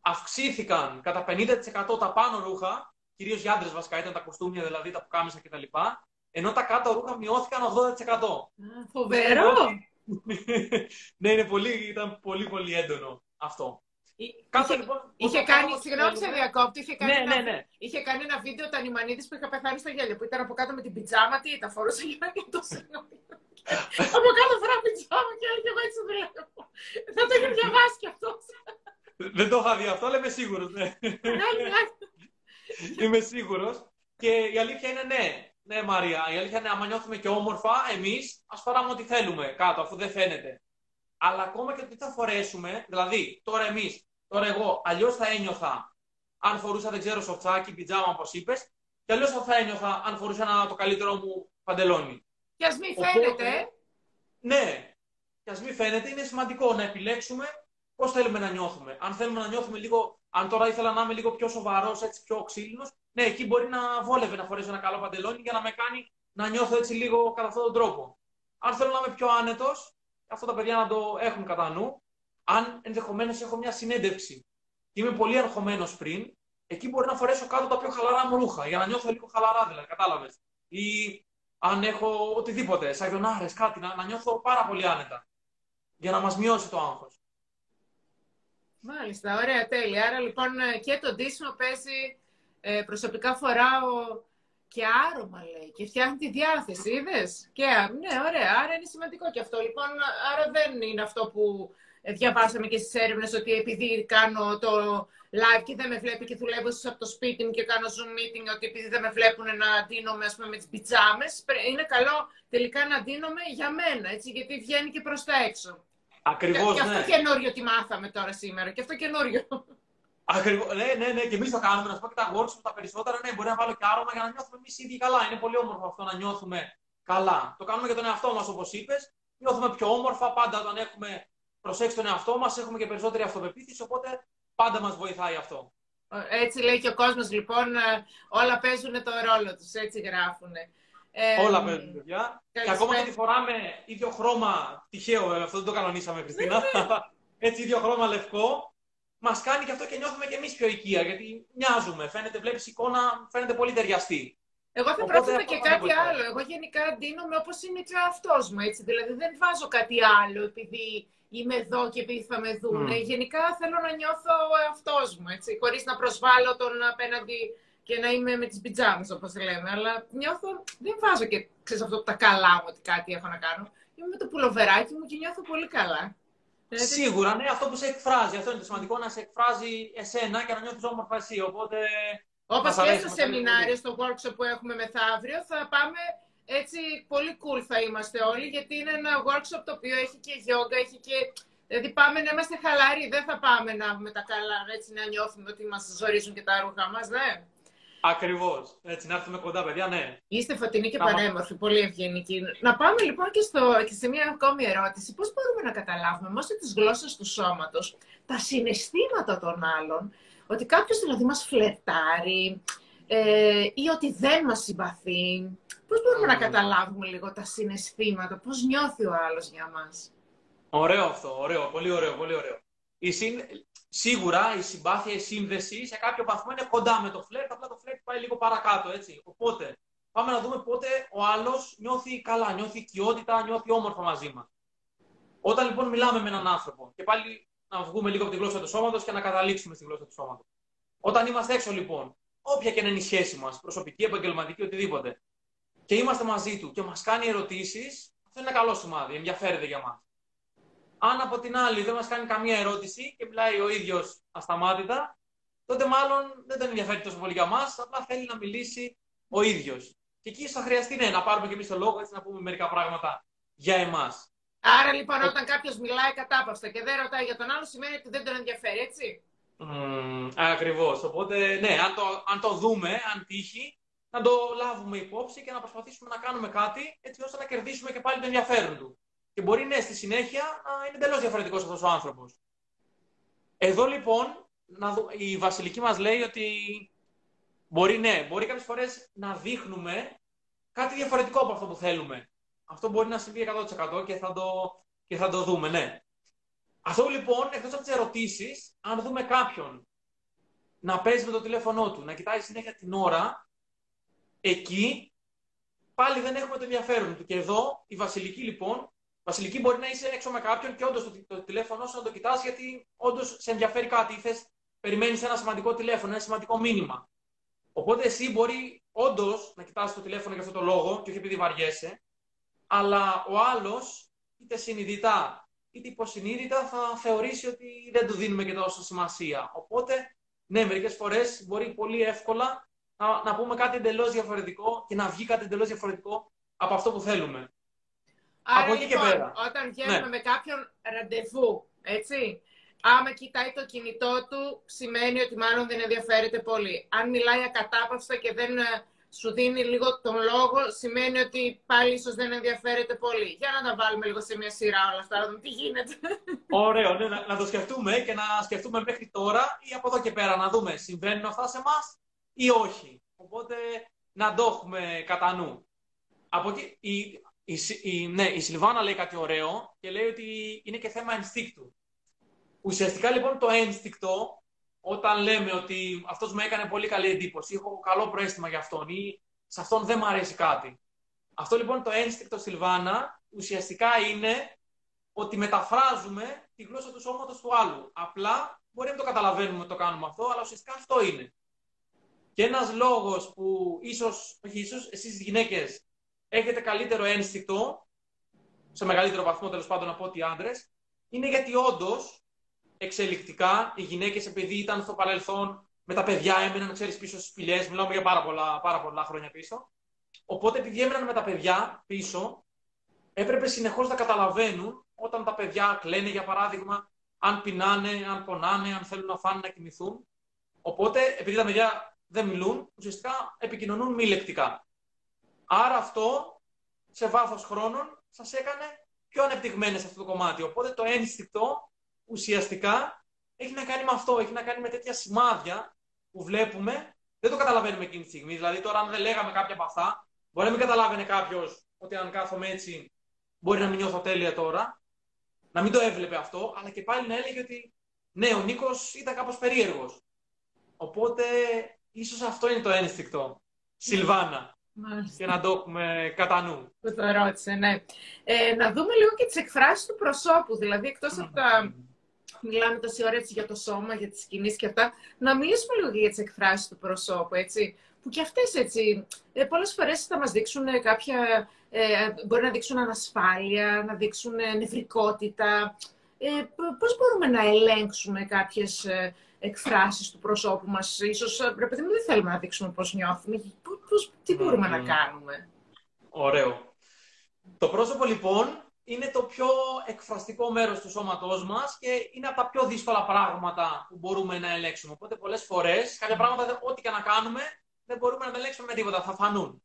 αυξήθηκαν κατά 50% τα πάνω ρούχα, κυρίως για άντρες βασικά, ήταν τα κοστούμια δηλαδή, τα πουκάμισα κτλ. Ενώ τα κάτω ρούχα μειώθηκαν 80%. Φοβερό! ναι, είναι πολύ, ήταν πολύ πολύ έντονο αυτό. Είχε, λοιπόν, είχε κάνει, συγγνώμη σε διακόπτη, είχε κάνει, ναι, ένα, ναι, ναι. είχε κάνει ένα βίντεο τα Νιμανίδης που είχα πεθάνει στο γέλιο, που ήταν από κάτω με την πιτζάμα, τι τα φορούσα για να το συγγνώμη. από κάτω φορά πιτζάμα και έλεγε εγώ έτσι βλέπω. Θα το είχε διαβάσει κι αυτός. Δεν το είχα δει αυτό, αλλά είμαι σίγουρος, ναι. είμαι σίγουρος. Και η αλήθεια είναι ναι, ναι Μαρία, η αλήθεια είναι άμα νιώθουμε και όμορφα, εμείς ας φοράμε ό,τι θέλουμε κάτω, αφού δεν φαίνεται αλλά ακόμα και το τι θα φορέσουμε, δηλαδή τώρα εμείς, τώρα εγώ, αλλιώς θα ένιωθα αν φορούσα, δεν ξέρω, σοφτσάκι, πιτζάμα, όπως είπες, και αλλιώς θα ένιωθα αν φορούσα ένα, το καλύτερό μου παντελόνι. Και ας μην φαίνεται. Ναι, και ας μην φαίνεται, είναι σημαντικό να επιλέξουμε πώς θέλουμε να νιώθουμε. Αν θέλουμε να νιώθουμε λίγο, αν τώρα ήθελα να είμαι λίγο πιο σοβαρός, έτσι πιο ξύλινος, ναι, εκεί μπορεί να βόλευε να φορέσω ένα καλό παντελόνι για να με κάνει να νιώθω έτσι λίγο κατά αυτόν τον τρόπο. Αν θέλω να είμαι πιο άνετος, αυτά τα παιδιά να το έχουν κατά νου. Αν ενδεχομένως έχω μια συνέντευξη και είμαι πολύ αγχωμένος πριν, εκεί μπορεί να φορέσω κάτω τα πιο χαλαρά μου ρούχα για να νιώθω λίγο χαλαρά, δηλαδή, κατάλαβες. Ή αν έχω οτιδήποτε, σαγιονάρες, κάτι, να, να νιώθω πάρα πολύ άνετα. Για να μας μειώσει το άγχος. Μάλιστα, ωραία, τέλεια. Άρα λοιπόν και το ντύσιμο παίζει ε, προσωπικά φοράω και άρωμα λέει και φτιάχνει τη διάθεση, είδες. Και ναι, ωραία, άρα είναι σημαντικό και αυτό. Λοιπόν, άρα δεν είναι αυτό που διαβάσαμε και στις έρευνες ότι επειδή κάνω το live και δεν με βλέπει και δουλεύω από το σπίτι μου και κάνω zoom meeting, ότι επειδή δεν με βλέπουν να ντύνομαι ας πούμε, με τις πιτζάμες, είναι καλό τελικά να ντύνομαι για μένα, έτσι, γιατί βγαίνει και προς τα έξω. Ακριβώς. Και, ναι. και αυτό καινούριο τι μάθαμε τώρα σήμερα. Και αυτό καινούριο. Ακριβώς. Ναι, ναι, ναι, και εμείς το κάνουμε. Να σου πω και τα workshop τα περισσότερα. Ναι, μπορεί να βάλω και άρωμα για να νιώθουμε εμείς ήδη καλά. Είναι πολύ όμορφο αυτό να νιώθουμε καλά. Το κάνουμε για τον εαυτό μας, όπως είπες. Νιώθουμε πιο όμορφα πάντα όταν έχουμε προσέξει τον εαυτό μας, έχουμε και περισσότερη αυτοπεποίθηση. Οπότε πάντα μας βοηθάει αυτό. Έτσι λέει και ο κόσμος, λοιπόν. Ε, όλα παίζουν το ρόλο τους. Έτσι γράφουν. Ε, όλα παίζουν, παιδιά. Και ακόμα και τη φοράμε ίδιο χρώμα. Τυχαίο, βέβαια, αυτό δεν το κανονίσαμε, Χριστίνα. Ναι, ναι. Έτσι, ίδιο χρώμα λευκό μας κάνει και αυτό και νιώθουμε και εμείς πιο οικία. Γιατί μοιάζουμε. Φαίνεται, βλέπεις εικόνα, φαίνεται πολύ ταιριαστή. Εγώ θα πρότεινα και κάτι άλλο. Εγώ γενικά ντύνομαι όπως είναι και ο εαυτός μου. Έτσι. Δηλαδή δεν βάζω κάτι άλλο επειδή είμαι εδώ και επειδή θα με δουν. Mm. Γενικά θέλω να νιώθω ο εαυτός μου. Χωρίς να προσβάλλω τον απέναντι και να είμαι με τις πιτζάμες, όπως λέμε. Αλλά νιώθω, δεν βάζω και ξέρεις, αυτό τα καλά μου ότι κάτι έχω να κάνω. Είμαι με το πουλοβεράκι μου και νιώθω πολύ καλά. Σίγουρα, ναι, αυτό που σε εκφράζει. Αυτό είναι το σημαντικό, να σε εκφράζει εσένα και να νιώθεις όμορφα εσύ. Οπότε. Όπως και στο σεμινάριο, στο workshop που έχουμε μεθαύριο, θα πάμε έτσι πολύ cool θα είμαστε όλοι, γιατί είναι ένα workshop το οποίο έχει και yoga, έχει και. Δηλαδή πάμε να είμαστε χαλαροί, δεν θα πάμε να με τα καλά, έτσι να νιώθουμε ότι μας ζορίζουν και τα ρούχα μας, ναι. Ακριβώς. Έτσι, να έρθουμε κοντά, παιδιά, ναι. Είστε φωτεινοί και πανέμορφοι, πολύ ευγενικοί. Να πάμε λοιπόν και, στο, και σε μια ακόμη ερώτηση. Πώς μπορούμε να καταλάβουμε μέσω τη γλώσσα του σώματος τα συναισθήματα των άλλων, ότι κάποιος δηλαδή μας φλερτάρει ε, ή ότι δεν μας συμπαθεί; Πώς μπορούμε να καταλάβουμε λίγο τα συναισθήματα, πώς νιώθει ο άλλος για μας; Ωραίο αυτό, ωραίο, πολύ ωραίο, πολύ ωραίο. Η συν... Σίγουρα η συμπάθεια, η σύνδεση σε κάποιο βαθμό είναι κοντά με το φλερτ, απλά το φλερτ πάει λίγο παρακάτω, έτσι. Οπότε, πάμε να δούμε πότε ο άλλος νιώθει καλά, νιώθει οικειότητα, νιώθει όμορφα μαζί μας. Όταν λοιπόν μιλάμε με έναν άνθρωπο, και πάλι να βγούμε λίγο από τη γλώσσα του σώματος και να καταλήξουμε στη γλώσσα του σώματος. Όταν είμαστε έξω λοιπόν, όποια και να είναι η σχέση μας, προσωπική, επαγγελματική, οτιδήποτε, και είμαστε μαζί του και μας κάνει ερωτήσεις, αυτό είναι ένα καλό σημάδι, ενδιαφέρεται για μας. Αν από την άλλη δεν μας κάνει καμία ερώτηση και μιλάει ο ίδιος ασταμάτητα, τότε μάλλον δεν τον ενδιαφέρει τόσο πολύ για μας, απλά θέλει να μιλήσει ο ίδιος. Και εκεί θα χρειαστεί ναι, να πάρουμε και εμείς το λόγο, έτσι να πούμε μερικά πράγματα για εμάς. Άρα λοιπόν, όταν κάποιος μιλάει κατάπαυστα και δεν ρωτάει για τον άλλο, σημαίνει ότι δεν τον ενδιαφέρει, έτσι; Mm, Ακριβώς. Οπότε, ναι, αν το, αν το δούμε, αν τύχει, να το λάβουμε υπόψη και να προσπαθήσουμε να κάνουμε κάτι έτσι ώστε να κερδίσουμε και πάλι το ενδιαφέρον του. Και μπορεί ναι, στη συνέχεια να είναι εντελώς διαφορετικός αυτός ο άνθρωπος. Εδώ λοιπόν να δω, η Βασιλική μας λέει ότι μπορεί, ναι, μπορεί κάποιες φορές να δείχνουμε κάτι διαφορετικό από αυτό που θέλουμε. Αυτό μπορεί να συμβεί 100% και θα το, και θα το δούμε, ναι. Αυτό λοιπόν, εκτός από τις ερωτήσεις, αν δούμε κάποιον να παίζει με το τηλέφωνό του, να κοιτάει συνέχεια την ώρα, εκεί πάλι δεν έχουμε το ενδιαφέρον του. Και εδώ η Βασιλική λοιπόν, Βασιλική μπορεί να είσαι έξω με κάποιον και όντως το, το τηλέφωνο σου να το κοιτάς γιατί όντως σε ενδιαφέρει κάτι. Ή θες, περιμένεις ένα σημαντικό τηλέφωνο, ένα σημαντικό μήνυμα. Οπότε εσύ μπορεί όντως να κοιτάς το τηλέφωνο για αυτό το λόγο και όχι επειδή βαριέσαι, αλλά ο άλλος είτε συνειδητά είτε υποσυνείδητα θα θεωρήσει ότι δεν του δίνουμε και τόσο σημασία. Οπότε, ναι, μερικές φορές μπορεί πολύ εύκολα να, να πούμε κάτι εντελώς διαφορετικό και να βγει κάτι εντελώς διαφορετικό από αυτό που θέλουμε. Άρα, από εκεί λοιπόν, και πέρα. όταν βγαίνουμε ναι. με κάποιον ραντεβού, έτσι, άμα κοιτάει το κινητό του, σημαίνει ότι μάλλον δεν ενδιαφέρεται πολύ. Αν μιλάει ακατάπαυστα και δεν ε, σου δίνει λίγο τον λόγο, σημαίνει ότι πάλι ίσως δεν ενδιαφέρεται πολύ. Για να τα βάλουμε λίγο σε μια σειρά όλα αυτά, να δούμε τι γίνεται. Ωραίο, ναι, να, να, το σκεφτούμε και να σκεφτούμε μέχρι τώρα ή από εδώ και πέρα να δούμε συμβαίνουν αυτά σε εμάς ή όχι. Οπότε να το έχουμε κατά νου. Από εκεί, η, η, η, ναι, η Σιλβάνα λέει κάτι ωραίο και λέει ότι είναι και θέμα ενστίκτου. Ουσιαστικά λοιπόν το ένστικτο όταν λέμε ότι αυτός μου έκανε πολύ καλή εντύπωση, έχω καλό προέστημα για αυτόν ή σε αυτόν δεν μου αρέσει κάτι. Αυτό λοιπόν το ένστικτο Σιλβάνα ουσιαστικά είναι ότι μεταφράζουμε τη γλώσσα του σώματος του άλλου. Απλά μπορεί να το καταλαβαίνουμε ότι το κάνουμε αυτό, αλλά ουσιαστικά αυτό είναι. Και ένας λόγος που ίσως, όχι ίσως, εσείς οι γυναίκες έχετε καλύτερο ένστικτο, σε μεγαλύτερο βαθμό τέλος πάντων από ότι οι άντρες, είναι γιατί όντως εξελικτικά οι γυναίκες, επειδή ήταν στο παρελθόν με τα παιδιά, έμεναν, ξέρεις, πίσω στις σπηλιές. Μιλάμε για πάρα πολλά, πάρα πολλά χρόνια πίσω. Οπότε, επειδή έμεναν με τα παιδιά πίσω, έπρεπε συνεχώς να καταλαβαίνουν όταν τα παιδιά κλαίνε, για παράδειγμα, αν πεινάνε, αν πονάνε, αν θέλουν να φάνε, να κοιμηθούν. Οπότε, επειδή τα παιδιά δεν μιλούν, ουσιαστικά επικοινωνούν μη λεκτικά. Άρα αυτό, σε βάθος χρόνων, σας έκανε πιο ανεπτυγμένες σε αυτό το κομμάτι. Οπότε το ένστικτο ουσιαστικά έχει να κάνει με αυτό, έχει να κάνει με τέτοια σημάδια που βλέπουμε, δεν το καταλαβαίνουμε εκείνη τη στιγμή. Δηλαδή, τώρα, αν δεν λέγαμε κάποια από αυτά, μπορεί να μην καταλάβαινε κάποιος ότι αν κάθομαι έτσι, μπορεί να μην νιώθω τέλεια τώρα, να μην το έβλεπε αυτό, αλλά και πάλι να έλεγε ότι ναι, ο Νίκος ήταν κάπως περίεργος. Οπότε, ίσως αυτό είναι το ένστικτο. Σιλβάνα. Μάλιστα. Και να το έχουμε κατά νου. Που το ρώτησε, ναι. Ε, να δούμε λίγο και τις εκφράσεις του προσώπου. Δηλαδή, εκτός από τα μιλάμε τόση ώρα έτσι για το σώμα, για τις κινήσεις και αυτά, να μιλήσουμε λίγο για τις εκφράσεις του προσώπου, έτσι, που και αυτές έτσι, ε, πολλές φορές θα μας δείξουν κάποια, ε, μπορεί να δείξουν ανασφάλεια, να δείξουν ε, νευρικότητα. Ε, πώς μπορούμε να ελέγξουμε κάποιες ε, εκφράσεις του προσώπου μας, ίσως, πρέπει δεν θέλουμε να δείξουμε πώς νιώθουμε, πώς, τι μπορούμε να κάνουμε; Ωραίο. Το πρόσωπο λοιπόν είναι το πιο εκφραστικό μέρος του σώματός μας και είναι από τα πιο δύσκολα πράγματα που μπορούμε να ελέγξουμε. Οπότε πολλές φορές κάποια πράγματα, ό,τι και να κάνουμε, δεν μπορούμε να τα ελέγξουμε με τίποτα, θα φανούν.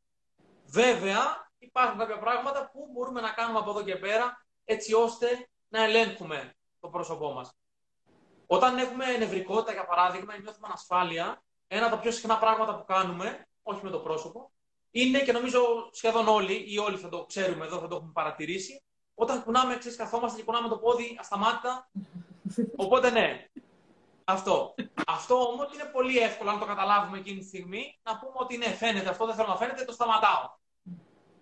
Βέβαια, υπάρχουν κάποια πράγματα που μπορούμε να κάνουμε από εδώ και πέρα, έτσι ώστε να ελέγχουμε το πρόσωπό μας. Όταν έχουμε νευρικότητα, για παράδειγμα, ή νιώθουμε ανασφάλεια, ένα από τα πιο συχνά πράγματα που κάνουμε, όχι με το πρόσωπο, είναι και νομίζω σχεδόν όλοι, ή όλοι θα το ξέρουμε εδώ, θα το έχουμε παρατηρήσει, όταν κουνάμε, ξέρεις, καθόμαστε και κουνάμε το πόδι ασταμάτητα. Οπότε ναι, αυτό. Αυτό όμως είναι πολύ εύκολο, αν το καταλάβουμε εκείνη τη στιγμή, να πούμε ότι ναι, φαίνεται αυτό, δεν θέλω να φαίνεται, το σταματάω.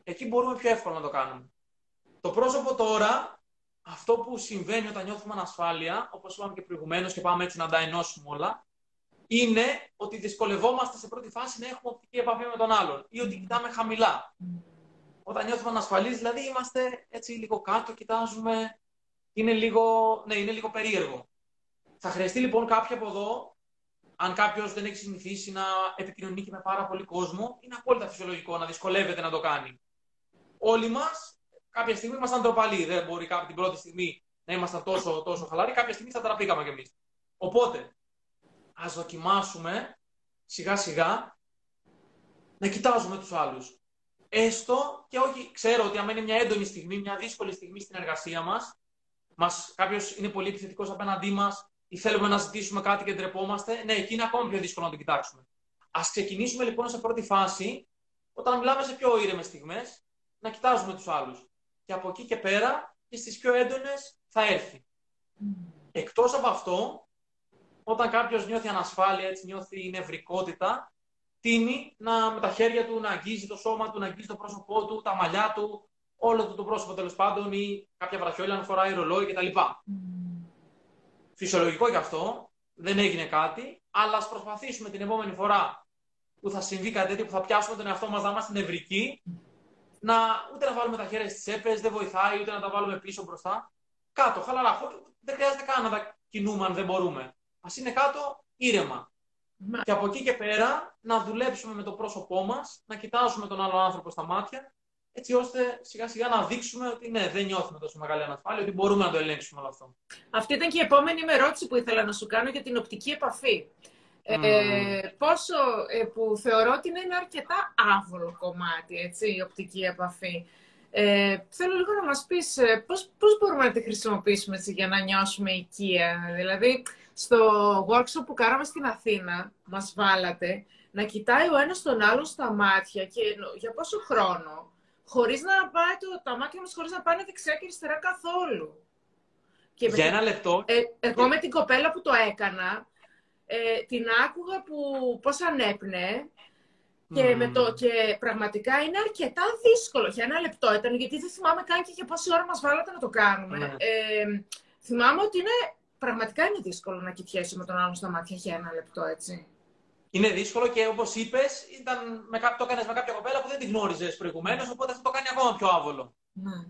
Εκεί μπορούμε πιο εύκολα να το κάνουμε. Το πρόσωπο τώρα, αυτό που συμβαίνει όταν νιώθουμε ανασφάλεια, όπως είπαμε και προηγουμένως και πάμε έτσι να τα ενώσουμε όλα, είναι ότι δυσκολευόμαστε σε πρώτη φάση να έχουμε οπτική επαφή με τον άλλον ή ότι κοιτάμε χαμηλά. Όταν νιώθουμε ανασφαλείς, δηλαδή είμαστε έτσι λίγο κάτω, κοιτάζουμε. Είναι λίγο, ναι, είναι λίγο περίεργο. Θα χρειαστεί λοιπόν κάποιοι από εδώ, αν κάποιος δεν έχει συνηθίσει να επικοινωνεί και με πάρα πολύ κόσμο, είναι απόλυτα φυσιολογικό να δυσκολεύεται να το κάνει. Όλοι μας, κάποια στιγμή ήμασταν τροπαλοί. Δεν μπορεί κάποια την πρώτη στιγμή να ήμασταν τόσο, τόσο χαλαροί, κάποια στιγμή θα τραπήκαμε κι εμείς. Οπότε, ας δοκιμάσουμε σιγά σιγά να κοιτάζουμε τους άλλους. Έστω και όχι, ξέρω ότι αν είναι μια έντονη στιγμή, μια δύσκολη στιγμή στην εργασία μας, μας κάποιος είναι πολύ επιθετικός απέναντί μας ή θέλουμε να ζητήσουμε κάτι και ντρεπόμαστε, ναι, εκεί είναι ακόμα πιο δύσκολο να το κοιτάξουμε. Ας ξεκινήσουμε λοιπόν σε πρώτη φάση, όταν μιλάμε σε πιο ήρεμες στιγμές, να κοιτάζουμε τους άλλους. Και από εκεί και πέρα και στις πιο έντονες θα έρθει. Εκτός από αυτό, όταν κάποιος νιώθει ανασφάλεια, έτσι νιώθει νευρικότητα, τίνει να, με τα χέρια του να αγγίζει το σώμα του, να αγγίζει το πρόσωπό του, τα μαλλιά του, όλο του το πρόσωπο τέλος πάντων ή κάποια βραχιόλια αν φοράει ρολόι κτλ. Mm. Φυσιολογικό γι' αυτό, δεν έγινε κάτι, αλλά ας προσπαθήσουμε την επόμενη φορά που θα συμβεί κάτι τέτοιο, που θα πιάσουμε τον εαυτό μας να είμαστε νευρικοί, να ούτε να βάλουμε τα χέρια στις τσέπες, δεν βοηθάει, ούτε να τα βάλουμε πίσω μπροστά. Κάτω, χαλαρά. Δεν χρειάζεται καν να τα κινούμε αν δεν μπορούμε ας είναι κάτω ήρεμα. Και από εκεί και πέρα να δουλέψουμε με το πρόσωπό μας, να κοιτάζουμε τον άλλο άνθρωπο στα μάτια, έτσι ώστε σιγά σιγά να δείξουμε ότι ναι, δεν νιώθουμε τόσο μεγάλη ανασφάλεια, ότι μπορούμε να το ελέγξουμε όλο αυτό. Αυτή ήταν και η επόμενη με ερώτηση που ήθελα να σου κάνω για την οπτική επαφή. Ε, πόσο, ε, που θεωρώ ότι είναι ένα αρκετά άβολο κομμάτι, έτσι, η οπτική επαφή. Ε, θέλω λίγο να μας πεις ε, πώς, πώς μπορούμε να τη χρησιμοποιήσουμε έτσι, για να νιώσουμε οικία. Δηλαδή, στο workshop που κάναμε στην Αθήνα, μας βάλατε να κοιτάει ο ένας τον άλλον στα μάτια και για πόσο χρόνο, χωρίς να πάει το, τα μάτια μας χωρίς να πάνε δεξιά και αριστερά καθόλου. Και για ένα λεπτό. Ε, εγώ με την κοπέλα που το έκανα, ε, την άκουγα που πώς ανέπνε και, με το, και πραγματικά είναι αρκετά δύσκολο. Για ένα λεπτό ήταν, γιατί δεν θυμάμαι καν και για πόση ώρα μας βάλατε να το κάνουμε. Ναι. Ε, θυμάμαι ότι είναι πραγματικά είναι δύσκολο να κοιτιέσαι με τον άλλον στα μάτια για ένα λεπτό, έτσι. Είναι δύσκολο και όπως είπες, το έκανες με κάποια κοπέλα που δεν την γνώριζες προηγουμένως, οπότε αυτό το κάνει ακόμα πιο άβολο. Ναι.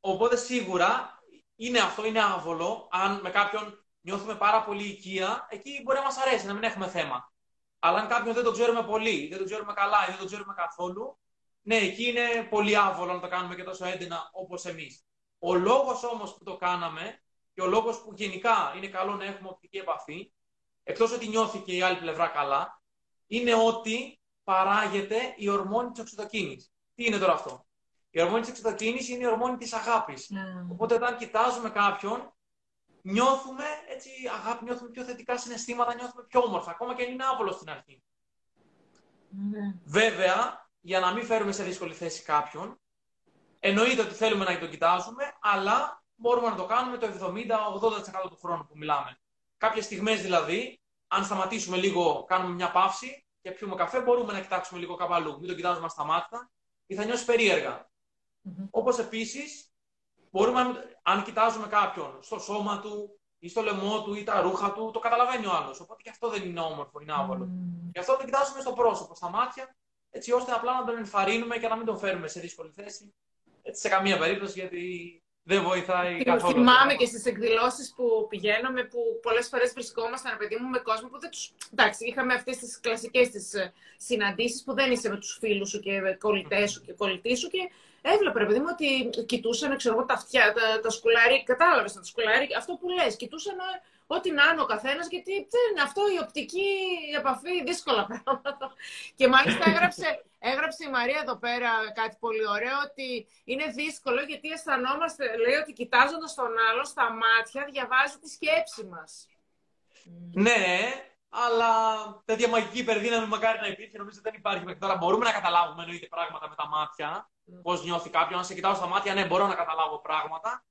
οπότε σίγουρα είναι αυτό, είναι άβολο. Αν με κάποιον νιώθουμε πάρα πολύ οικία, εκεί μπορεί να μας αρέσει, να μην έχουμε θέμα. Αλλά αν κάποιον δεν το ξέρουμε πολύ, δεν το ξέρουμε καλά ή δεν το ξέρουμε καθόλου, ναι, εκεί είναι πολύ άβολο να το κάνουμε και τόσο έντονα όπως εμείς. Ο λόγος όμως που το κάναμε και ο λόγος που γενικά είναι καλό να έχουμε οπτική επαφή, εκτός ότι νιώθει και η άλλη πλευρά καλά, είναι ότι παράγεται η ορμόνη της οξυδοκίνη. Τι είναι τώρα αυτό; Η ορμόνη της οξυδοκίνη είναι η ορμόνη της αγάπης. Mm. Οπότε όταν κοιτάζουμε κάποιον, νιώθουμε έτσι αγάπη, νιώθουμε πιο θετικά συναισθήματα, νιώθουμε πιο όμορφα, ακόμα και αν είναι άβολο στην αρχή. Mm. Βέβαια, για να μην φέρουμε σε δύσκολη θέση κάποιον, εννοείται ότι θέλουμε να τον κοιτάζουμε, αλλά μπορούμε να το κάνουμε το 70-80% του χρόνου που μιλάμε. Κάποιες στιγμές δηλαδή, αν σταματήσουμε λίγο, κάνουμε μια παύση και πιούμε καφέ, μπορούμε να κοιτάξουμε λίγο κάπου αλλού. Μην το κοιτάζουμε στα μάτια ή θα νιώσει περίεργα. Mm-hmm. Όπως επίσης, μπορούμε, αν κοιτάζουμε κάποιον στο σώμα του ή στο λαιμό του ή τα ρούχα του, το καταλαβαίνει ο άλλος. Οπότε και αυτό δεν είναι όμορφο, είναι άβολο. Mm. Γι' αυτό το κοιτάζουμε στο πρόσωπο, στα μάτια, έτσι ώστε απλά να τον ενθαρρύνουμε και να μην τον φέρουμε σε δύσκολη θέση. Έτσι, σε καμία περίπτωση, γιατί δεν βοηθάει καθόλου. Θυμάμαι και στις εκδηλώσεις που πηγαίναμε, που πολλές φορές βρισκόμασταν, παιδί μου, με κόσμο που δεν του. Εντάξει, είχαμε αυτές τις κλασικές τις ε, συναντήσεις που δεν είσαι με τους φίλους σου και κολλητές σου και κολλητή σου και έβλεπε, παιδί μου, ότι κοιτούσαν, ξέρω εγώ, τα αυτιά, τα, τα σκουλάρι, κατάλαβες τα σκουλάρι, αυτό που λες, κοιτούσαν ό,τι να είναι ο καθένας, γιατί δεν είναι αυτό η οπτική επαφή, δύσκολα πράγματα. Και μάλιστα έγραψε, έγραψε η Μαρία εδώ πέρα κάτι πολύ ωραίο, ότι είναι δύσκολο γιατί αισθανόμαστε, λέει, ότι κοιτάζοντας τον άλλο στα μάτια, διαβάζει τη σκέψη μας. Ναι, αλλά τέτοια μαγική υπερδύναμη μακάρι να υπήρχε, νομίζω δεν υπάρχει μέχρι τώρα. Μπορούμε να καταλάβουμε εννοείται πράγματα με τα μάτια. Mm. Πώς νιώθει κάποιον. Αν σε κοιτάω στα μάτια, ναι, μπορώ να καταλάβω πράγματα.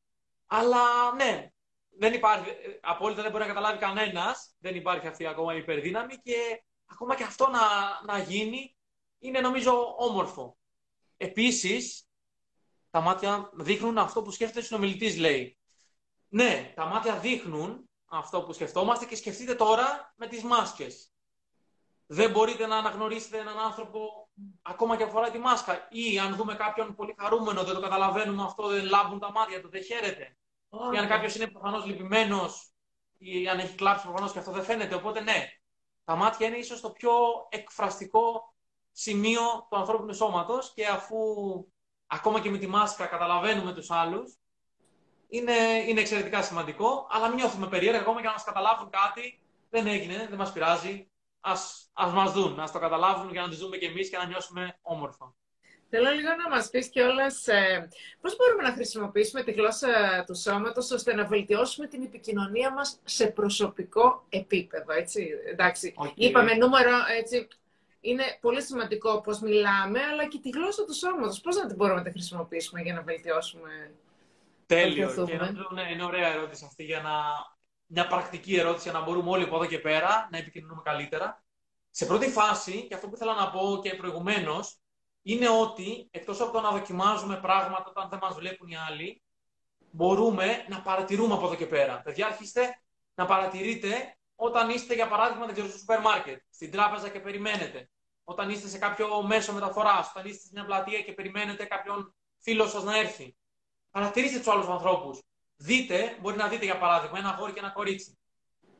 Αλλά ναι, δεν υπάρχει, απόλυτα δεν μπορεί να καταλάβει κανένας. Δεν υπάρχει αυτή ακόμα η υπερδύναμη και ακόμα και αυτό να, να γίνει είναι νομίζω όμορφο. Επίσης, τα μάτια δείχνουν αυτό που σκέφτεται ο συνομιλητής, λέει. Ναι, τα μάτια δείχνουν αυτό που σκεφτόμαστε και σκεφτείτε τώρα με τις μάσκες. Δεν μπορείτε να αναγνωρίσετε έναν άνθρωπο ακόμα και αφορά τη μάσκα. Ή αν δούμε κάποιον πολύ χαρούμενο, δεν το καταλαβαίνουμε αυτό, δεν λάβουν τα μάτια του, δεν χαίρεται. Oh, ή αν κάποιος είναι προφανώς λυπημένος ή αν έχει κλάψει προφανώς και αυτό δεν φαίνεται. Οπότε ναι, τα μάτια είναι ίσως το πιο εκφραστικό σημείο του ανθρώπινου σώματος και αφού ακόμα και με τη μάσκα καταλαβαίνουμε τους άλλους, είναι, είναι εξαιρετικά σημαντικό. Αλλά μην νιώθουμε περίεργα ακόμα και να μας καταλάβουν κάτι. Δεν έγινε, δεν μας πειράζει. Α ας μας δουν, ας το καταλάβουν για να τη δούμε κι εμείς και να νιώσουμε όμορφα. Θέλω λίγο να μας πεις κιόλας ε, πώς μπορούμε να χρησιμοποιήσουμε τη γλώσσα του σώματος ώστε να βελτιώσουμε την επικοινωνία μας σε προσωπικό επίπεδο, έτσι, εντάξει. Okay. Είπαμε νούμερο, έτσι, είναι πολύ σημαντικό πώς μιλάμε, αλλά και τη γλώσσα του σώματος. Πώς να την μπορούμε να τη χρησιμοποιήσουμε για να βελτιώσουμε Τέλειο. Και νομίζω ναι, είναι ωραία ερώτηση αυτή για να... Μια πρακτική ερώτηση για να μπορούμε όλοι από εδώ και πέρα να επικοινωνούμε καλύτερα. Σε πρώτη φάση, και αυτό που ήθελα να πω και προηγουμένως, είναι ότι εκτός από το να δοκιμάζουμε πράγματα όταν δεν μας βλέπουν οι άλλοι, μπορούμε να παρατηρούμε από εδώ και πέρα. Παιδιά, αρχίστε να παρατηρείτε όταν είστε, για παράδειγμα, δεν ξέρω, στο σούπερ μάρκετ, στην τράπεζα και περιμένετε. Όταν είστε σε κάποιο μέσο μεταφοράς, όταν είστε σε μια πλατεία και περιμένετε κάποιον φίλο σας να έρθει. Παρατηρήστε τους άλλους ανθρώπους. Δείτε, μπορεί να δείτε για παράδειγμα ένα αγόρι και ένα κορίτσι.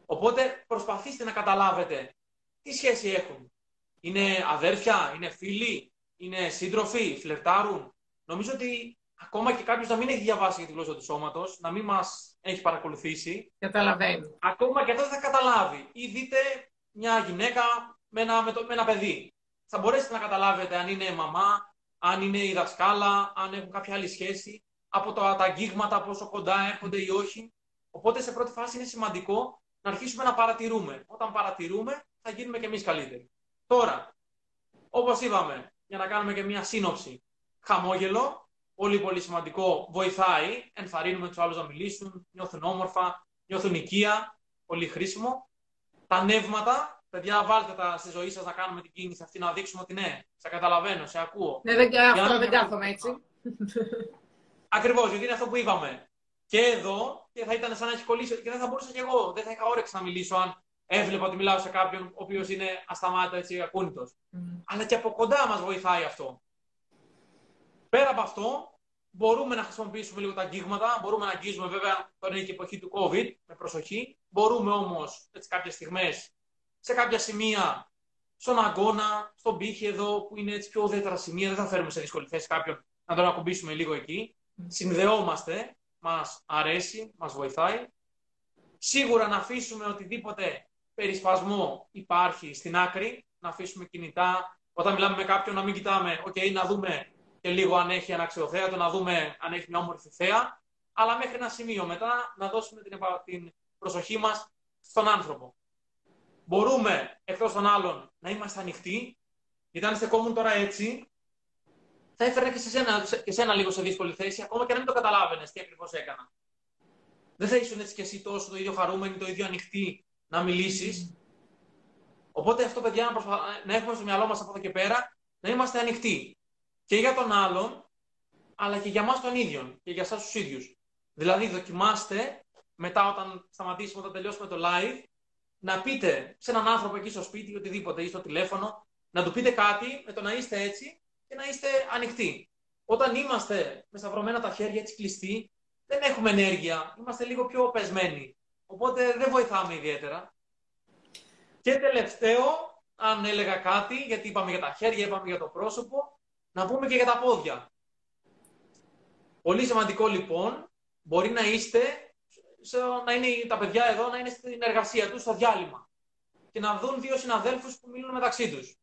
Οπότε προσπαθήστε να καταλάβετε τι σχέση έχουν. Είναι αδέρφια, είναι φίλοι, είναι σύντροφοι, φλερτάρουν. Νομίζω ότι ακόμα και κάποιος να μην έχει διαβάσει για τη γλώσσα του σώματος, να μην μας έχει παρακολουθήσει. Καταλαβαίνει. Ακόμα και αυτό θα καταλάβει. Ή δείτε μια γυναίκα με ένα, με, το, με ένα παιδί. Θα μπορέσετε να καταλάβετε αν είναι μαμά, αν είναι η δασκάλα, αν έχουν κάποια άλλη σχέση, από τα, τα αγγίγματα, πόσο κοντά έρχονται ή όχι. Οπότε σε πρώτη φάση είναι σημαντικό να αρχίσουμε να παρατηρούμε. Όταν παρατηρούμε, θα γίνουμε και εμείς καλύτεροι. Τώρα, όπως είπαμε, για να κάνουμε και μια σύνοψη. Χαμόγελο, πολύ πολύ σημαντικό, βοηθάει, ενθαρρύνουμε τους άλλους να μιλήσουν, νιώθουν όμορφα, νιώθουν οικία, πολύ χρήσιμο. Τα νεύματα, παιδιά βάλτε τα στη ζωή σας να κάνουμε την κίνηση αυτή, να δείξουμε ότι ναι, σε καταλαβαίνω, σε ακούω. Ναι, δεν, αυτό δεν κάθομαι έτσι. Ακριβώς, γιατί είναι αυτό που είπαμε. Και εδώ και θα ήταν σαν να έχει κολλήσει και δεν θα μπορούσα κι εγώ, δεν θα είχα όρεξη να μιλήσω αν έβλεπα ότι μιλάω σε κάποιον ο οποίος είναι ασταμάτητο έτσι ακούνητος. Mm. Αλλά και από κοντά μας βοηθάει αυτό. Πέρα από αυτό, μπορούμε να χρησιμοποιήσουμε λίγο τα αγγίγματα. Μπορούμε να αγγίζουμε, βέβαια, τώρα είναι και η εποχή του COVID, με προσοχή. Μπορούμε όμως κάποιες στιγμές σε κάποια σημεία, στον αγώνα, στον πύχη εδώ, που είναι έτσι πιο ουδέτερα σημεία, δεν θα φέρουμε σε δύσκολη θέση κάποιον να τον ακουμπήσουμε λίγο εκεί. Mm. Συνδεόμαστε, μας αρέσει, μας βοηθάει. Σίγουρα να αφήσουμε οτιδήποτε περισπασμό υπάρχει στην άκρη, να αφήσουμε κινητά. Όταν μιλάμε με κάποιον, να μην κοιτάμε, OK, να δούμε και λίγο αν έχει ένα αξιοθέατο, να δούμε αν έχει μια όμορφη θέα, αλλά μέχρι ένα σημείο μετά να δώσουμε την, την προσοχή μας στον άνθρωπο. Μπορούμε, εκτός των άλλων, να είμαστε ανοιχτοί, γιατί αν στεκόμουν τώρα έτσι, θα έφερε και σε σένα, και σένα λίγο σε δύσκολη θέση, ακόμα και να μην το καταλάβαινες τι ακριβώς έκανα. Δεν θα ήσουν έτσι κι εσύ τόσο το ίδιο χαρούμενοι, το ίδιο ανοιχτοί να μιλήσεις. Οπότε αυτό, παιδιά, να, προσπα... να έχουμε στο μυαλό μας από εδώ και πέρα να είμαστε ανοιχτοί. Και για τον άλλον, αλλά και για εμά τον ίδιο και για εσάς τους ίδιους. Δηλαδή, δοκιμάστε μετά, όταν σταματήσουμε, όταν τελειώσουμε το live, να πείτε σε έναν άνθρωπο εκεί στο σπίτι ή οτιδήποτε ή στο τηλέφωνο, να του πείτε κάτι με το να είστε έτσι και να είστε ανοιχτοί. Όταν είμαστε με σταυρωμένα τα χέρια έτσι κλειστοί, δεν έχουμε ενέργεια, είμαστε λίγο πιο πεσμένοι. Οπότε δεν βοηθάμε ιδιαίτερα. Και τελευταίο, αν έλεγα κάτι, γιατί είπαμε για τα χέρια, είπαμε για το πρόσωπο, να πούμε και για τα πόδια. Πολύ σημαντικό λοιπόν, μπορεί να είστε, να είναι τα παιδιά εδώ, να είναι στην εργασία τους, στο διάλειμμα και να δουν δύο συναδέλφους που μιλούν μεταξύ τους.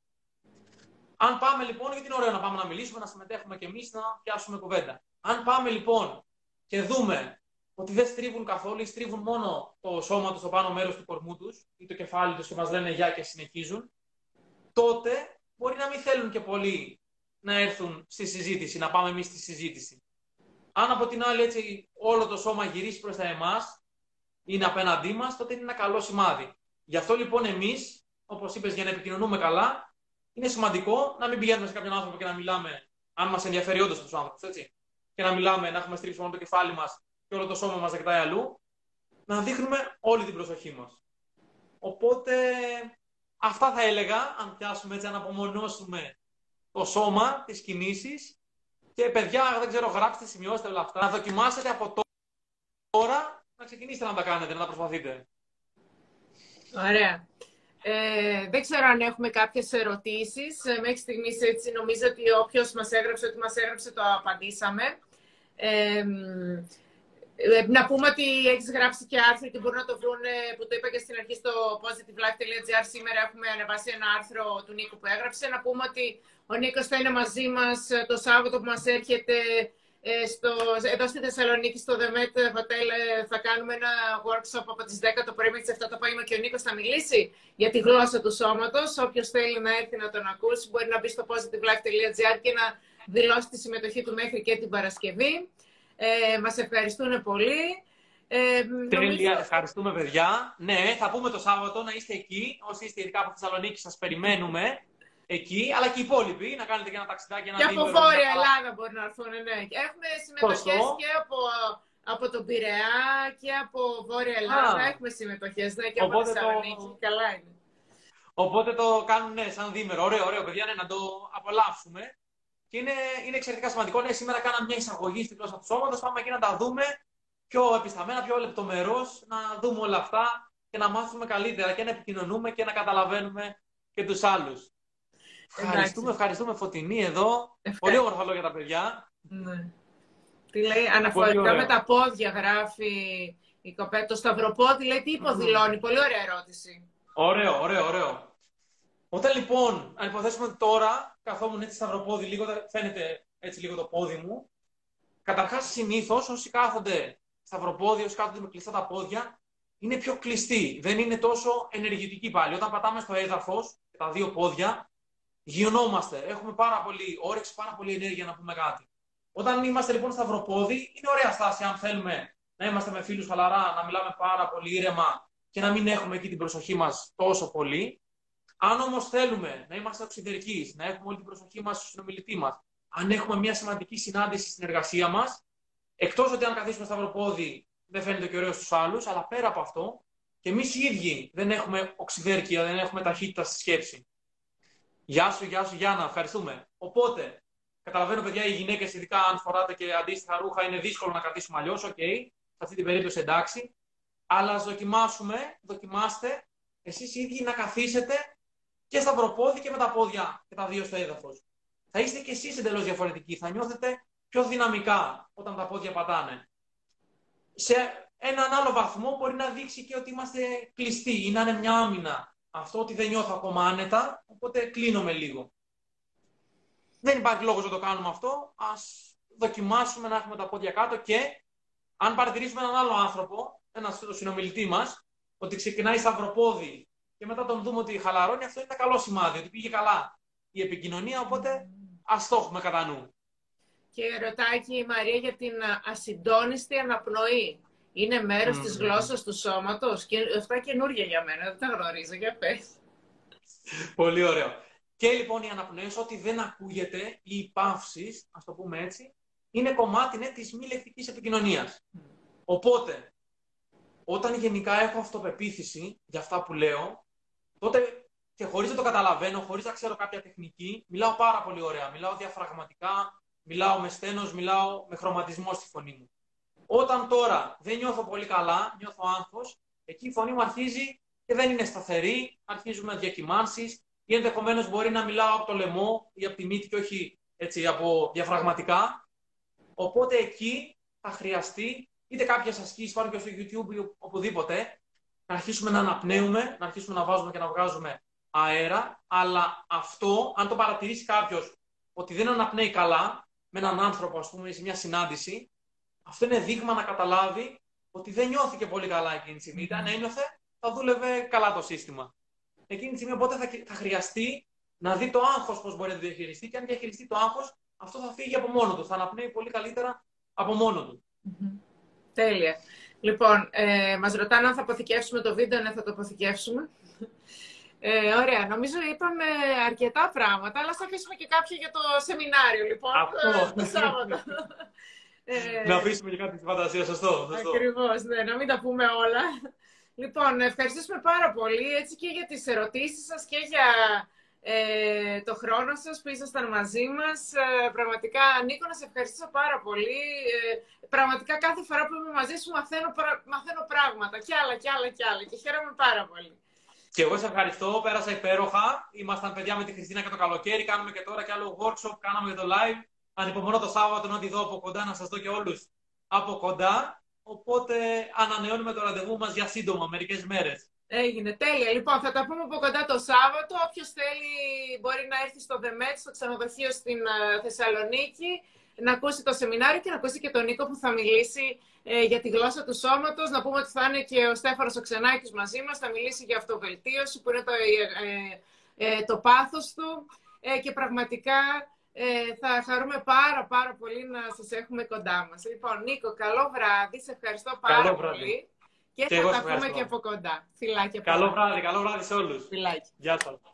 Αν πάμε λοιπόν, γιατί είναι ωραίο να πάμε να μιλήσουμε, να συμμετέχουμε κι εμείς, να πιάσουμε κουβέντα. Αν πάμε λοιπόν και δούμε ότι δεν στρίβουν καθόλου ή στρίβουν μόνο το σώμα τους στο πάνω μέρος του κορμού τους ή το κεφάλι τους και μας λένε γεια και συνεχίζουν, τότε μπορεί να μην θέλουν και πολύ να έρθουν στη συζήτηση, να πάμε εμείς στη συζήτηση. Αν από την άλλη έτσι όλο το σώμα γυρίσει προς τα εμάς, είναι απέναντί μας, τότε είναι ένα καλό σημάδι. Γι' αυτό λοιπόν εμείς, όπως είπες, για να επικοινωνούμε καλά, είναι σημαντικό να μην πηγαίνουμε σε κάποιον άνθρωπο και να μιλάμε, αν μας ενδιαφέρει όντως του άνθρωπου, έτσι. Και να μιλάμε, να έχουμε στρίψει μόνο το κεφάλι μας και όλο το σώμα μας ζητάει αλλού, να δείχνουμε όλη την προσοχή μας. Οπότε, αυτά θα έλεγα, αν πιάσουμε έτσι, αν απομονώσουμε το σώμα, τις κινήσεις. Και παιδιά, δεν ξέρω, γράψτε, σημειώστε όλα αυτά. Να δοκιμάσετε από τώρα να ξεκινήσετε να τα κάνετε, να τα προσπαθείτε. Ωραία. Ε, δεν ξέρω αν έχουμε κάποιες ερωτήσεις. Ε, μέχρι στιγμής έτσι νομίζω ότι όποιος μας έγραψε, ότι μας έγραψε, το απαντήσαμε. Ε, ε, να πούμε ότι έχεις γράψει και άρθρο και μπορούν να το βρουν, που το είπα και στην αρχή στο positivelife.gr. Σήμερα έχουμε ανεβάσει ένα άρθρο του Νίκου που έγραψε. Να πούμε ότι ο Νίκος θα είναι μαζί μας ε, το Σάββατο που μας έρχεται ε, στο, εδώ στη Θεσσαλονίκη, στο The Met Hotel. Θα κάνουμε ένα workshop από τις 10 το πρωί μέχρι τις 7 το απόγευμα και ο Νίκος θα μιλήσει για τη γλώσσα του σώματος. Όποιος θέλει να έρθει να τον ακούσει, μπορεί να μπει στο positivelife.gr και να δηλώσει τη συμμετοχή του μέχρι και την Παρασκευή. Ε, μας ευχαριστούν πολύ. Ε, Τέλεια, ευχαριστούμε παιδιά. Ναι, θα πούμε το Σάββατο να είστε εκεί. Όσοι είστε ειδικά από Θεσσαλονίκη, σας περιμένουμε εκεί, αλλά και οι υπόλοιποι να κάνετε και ένα ταξιδάκι. Ένα και από Βόρεια Ελλάδα μπορεί να έρθουν, ναι. Έχουμε συμμετοχές και από, από τον Πειραιά και από Βόρεια Ελλάδα. Α. Έχουμε συμμετοχές ναι, και από Θεσσαλονίκη. Το... Καλά είναι. Οπότε το κάνουν ναι, σαν δίμερο. Ωραίο, ωραίο, παιδιά, ναι, να το απολαύσουμε. Και είναι, είναι εξαιρετικά σημαντικό. Ναι, σήμερα κάναμε μια εισαγωγή στην γλώσσα του σώματος. Πάμε εκεί να τα δούμε πιο επισταμένα, πιο λεπτομερώς, να δούμε όλα αυτά και να μάθουμε καλύτερα και να επικοινωνούμε και να καταλαβαίνουμε και τους άλλους. Ευχαριστούμε, ευχαριστούμε Φωτεινή εδώ. Πολύ όμορφα λόγια τα παιδιά. Ναι. Τι λέει, αναφορικά με τα πόδια γράφει η κοπέλα. Το σταυροπόδι λέει τι υποδηλώνει. Πολύ ωραία ερώτηση. Ωραίο, ωραίο, ωραίο. Όταν λοιπόν, αν υποθέσουμε τώρα, καθόμουν έτσι σταυροπόδι, λίγο, φαίνεται έτσι λίγο το πόδι μου. Καταρχάς, συνήθως όσοι κάθονται σταυροπόδι, όσοι κάθονται με κλειστά τα πόδια, είναι πιο κλειστοί. Δεν είναι τόσο ενεργητικοί πάλι. Όταν πατάμε στο έδαφος και τα δύο πόδια, γιονόμαστε. Έχουμε πάρα πολύ όρεξη, πάρα πολύ ενέργεια να πούμε κάτι. Όταν είμαστε λοιπόν σταυροπόδι, είναι ωραία στάση αν θέλουμε να είμαστε με φίλους χαλαρά, να μιλάμε πάρα πολύ ήρεμα και να μην έχουμε εκεί την προσοχή μας τόσο πολύ. Αν όμως θέλουμε να είμαστε οξυδερκείς, να έχουμε όλη την προσοχή μας στον συνομιλητή μας, αν έχουμε μια σημαντική συνάντηση στην εργασία μας, εκτός ότι αν καθίσουμε σταυροπόδι δεν φαίνεται και ωραίο στους άλλους, αλλά πέρα από αυτό, και εμείς οι ίδιοι δεν έχουμε οξυδέρκεια, δεν έχουμε ταχύτητα στη σκέψη. Γεια σου, γεια σου, Γιάννα, ευχαριστούμε. Οπότε, καταλαβαίνω, παιδιά, οι γυναίκες, ειδικά αν φοράτε και αντίστοιχα ρούχα, είναι δύσκολο να καθίσουμε αλλιώς. OK, okay. σε αυτή την περίπτωση εντάξει. Αλλά ας δοκιμάσουμε, δοκιμάστε εσείς οι ίδιοι να καθίσετε και σταυροπόδι και με τα πόδια και τα δύο στο έδαφος. Θα είστε κι εσείς εντελώς διαφορετικοί. Θα νιώθετε πιο δυναμικά όταν τα πόδια πατάνε. Σε έναν άλλο βαθμό μπορεί να δείξει και ότι είμαστε κλειστοί ή να είναι μια άμυνα. Αυτό ότι δεν νιώθω ακόμα άνετα, οπότε κλείνομαι λίγο. Δεν υπάρχει λόγος να το κάνουμε αυτό. Ας δοκιμάσουμε να έχουμε τα πόδια κάτω και αν παρατηρήσουμε έναν άλλο άνθρωπο, ένας συνομιλητή μας, ότι ξεκινάει σταυροπόδι και μετά τον δούμε ότι χαλαρώνει, αυτό είναι ένα καλό σημάδι, ότι πήγε καλά η επικοινωνία, οπότε ας το έχουμε κατά νου. Και ρωτάει και η Μαρία για την ασυντόνιστη αναπνοή. Είναι μέρος mm. της γλώσσας του σώματος και αυτά καινούργια για μένα, δεν τα γνωρίζω, για πες. Πολύ ωραίο. Και λοιπόν οι αναπνοές, ό,τι δεν ακούγεται, ή οι παύσεις, ας το πούμε έτσι, είναι κομμάτι ναι, της μη λεκτικής επικοινωνίας. Οπότε, όταν γενικά έχω αυτοπεποίθηση για αυτά που λέω, τότε και χωρίς να το καταλαβαίνω, χωρίς να ξέρω κάποια τεχνική, μιλάω πάρα πολύ ωραία. Μιλάω διαφραγματικά, μιλάω με στένος, μιλάω με χρωματισμό στη φωνή μου. Όταν τώρα δεν νιώθω πολύ καλά, νιώθω άγχος, εκεί η φωνή μου αρχίζει και δεν είναι σταθερή, αρχίζουμε διακυμάνσεις ή ενδεχομένως μπορεί να μιλάω από το λαιμό ή από τη μύτη και όχι έτσι από διαφραγματικά. Οπότε εκεί θα χρειαστεί είτε κάποιε ασκήσει, πάνω και στο YouTube ή οπουδήποτε, να αρχίσουμε να αναπνέουμε, να αρχίσουμε να βάζουμε και να βγάζουμε αέρα. Αλλά αυτό, αν το παρατηρήσει κάποιος ότι δεν αναπνέει καλά με έναν άνθρωπο, ας πούμε, σε μια συνάντηση, αυτό είναι δείγμα να καταλάβει ότι δεν νιώθηκε πολύ καλά εκείνη τη στιγμή. Αν ένιωθε, θα δούλευε καλά το σύστημα. Εκείνη τη στιγμή οπότε θα, θα χρειαστεί να δει το άγχος πώς μπορεί να το διαχειριστεί και αν διαχειριστεί το άγχος, αυτό θα φύγει από μόνο του. Θα αναπνέει πολύ καλύτερα από μόνο του. Τέλεια. Λοιπόν, ε, μας ρωτάνε αν θα αποθηκεύσουμε το βίντεο, ναι θα το αποθηκεύσουμε. Ε, ωραία, νομίζω είπαμε αρκετά πράγματα, αλλά θα αφήσουμε και κάποια για το σεμινάριο, λοιπόν, Αυτό. Ε, το Σάββατο. ε, να αφήσουμε και κάτι στη φαντασία, σωστό. σωστό. Ακριβώς, ναι, να μην τα πούμε όλα. Λοιπόν, ευχαριστήσουμε πάρα πολύ έτσι και για τις ερωτήσεις σας και για ε, το χρόνο σας που ήσασταν μαζί μας. Ε, πραγματικά, Νίκο, να σε ευχαριστήσω πάρα πολύ. Ε, πραγματικά κάθε φορά που είμαι μαζί σου μαθαίνω, μαθαίνω πράγματα και άλλα και άλλα και άλλα και χαίρομαι πάρα πολύ. Και εγώ σε ευχαριστώ, πέρασα υπέροχα. Ήμασταν παιδιά με τη Χριστίνα και το καλοκαίρι, κάνουμε και τώρα και άλλο workshop, κάναμε και το live. Ανυπομονώ το Σάββατο να τη δω από κοντά, να σας δω και όλους από κοντά. Οπότε ανανεώνουμε το ραντεβού μας για σύντομα, μερικές μέρες. Έγινε. Τέλεια. Λοιπόν, θα τα πούμε από κοντά το Σάββατο. Όποιος θέλει μπορεί να έρθει στο ΔΕΜΕΤ, στο ξενοδοχείο στην ε, Θεσσαλονίκη, να ακούσει το σεμινάριο και να ακούσει και τον Νίκο που θα μιλήσει ε, για τη γλώσσα του σώματος. Να πούμε ότι θα είναι και ο Στέφανος ο Ξενάκης μαζί μας, θα μιλήσει για αυτοβελτίωση, που είναι το, ε, το πάθος του. και πραγματικά θα χαρούμε πάρα πάρα πολύ να σας έχουμε κοντά μας. Λοιπόν, Νίκο, καλό βράδυ. Σε ευχαριστώ πάρα πολύ. Και, και θα τα πούμε και από κοντά. Φιλάκια. Καλό βράδυ, καλό βράδυ σε όλους. Φιλάκια. Γεια σας.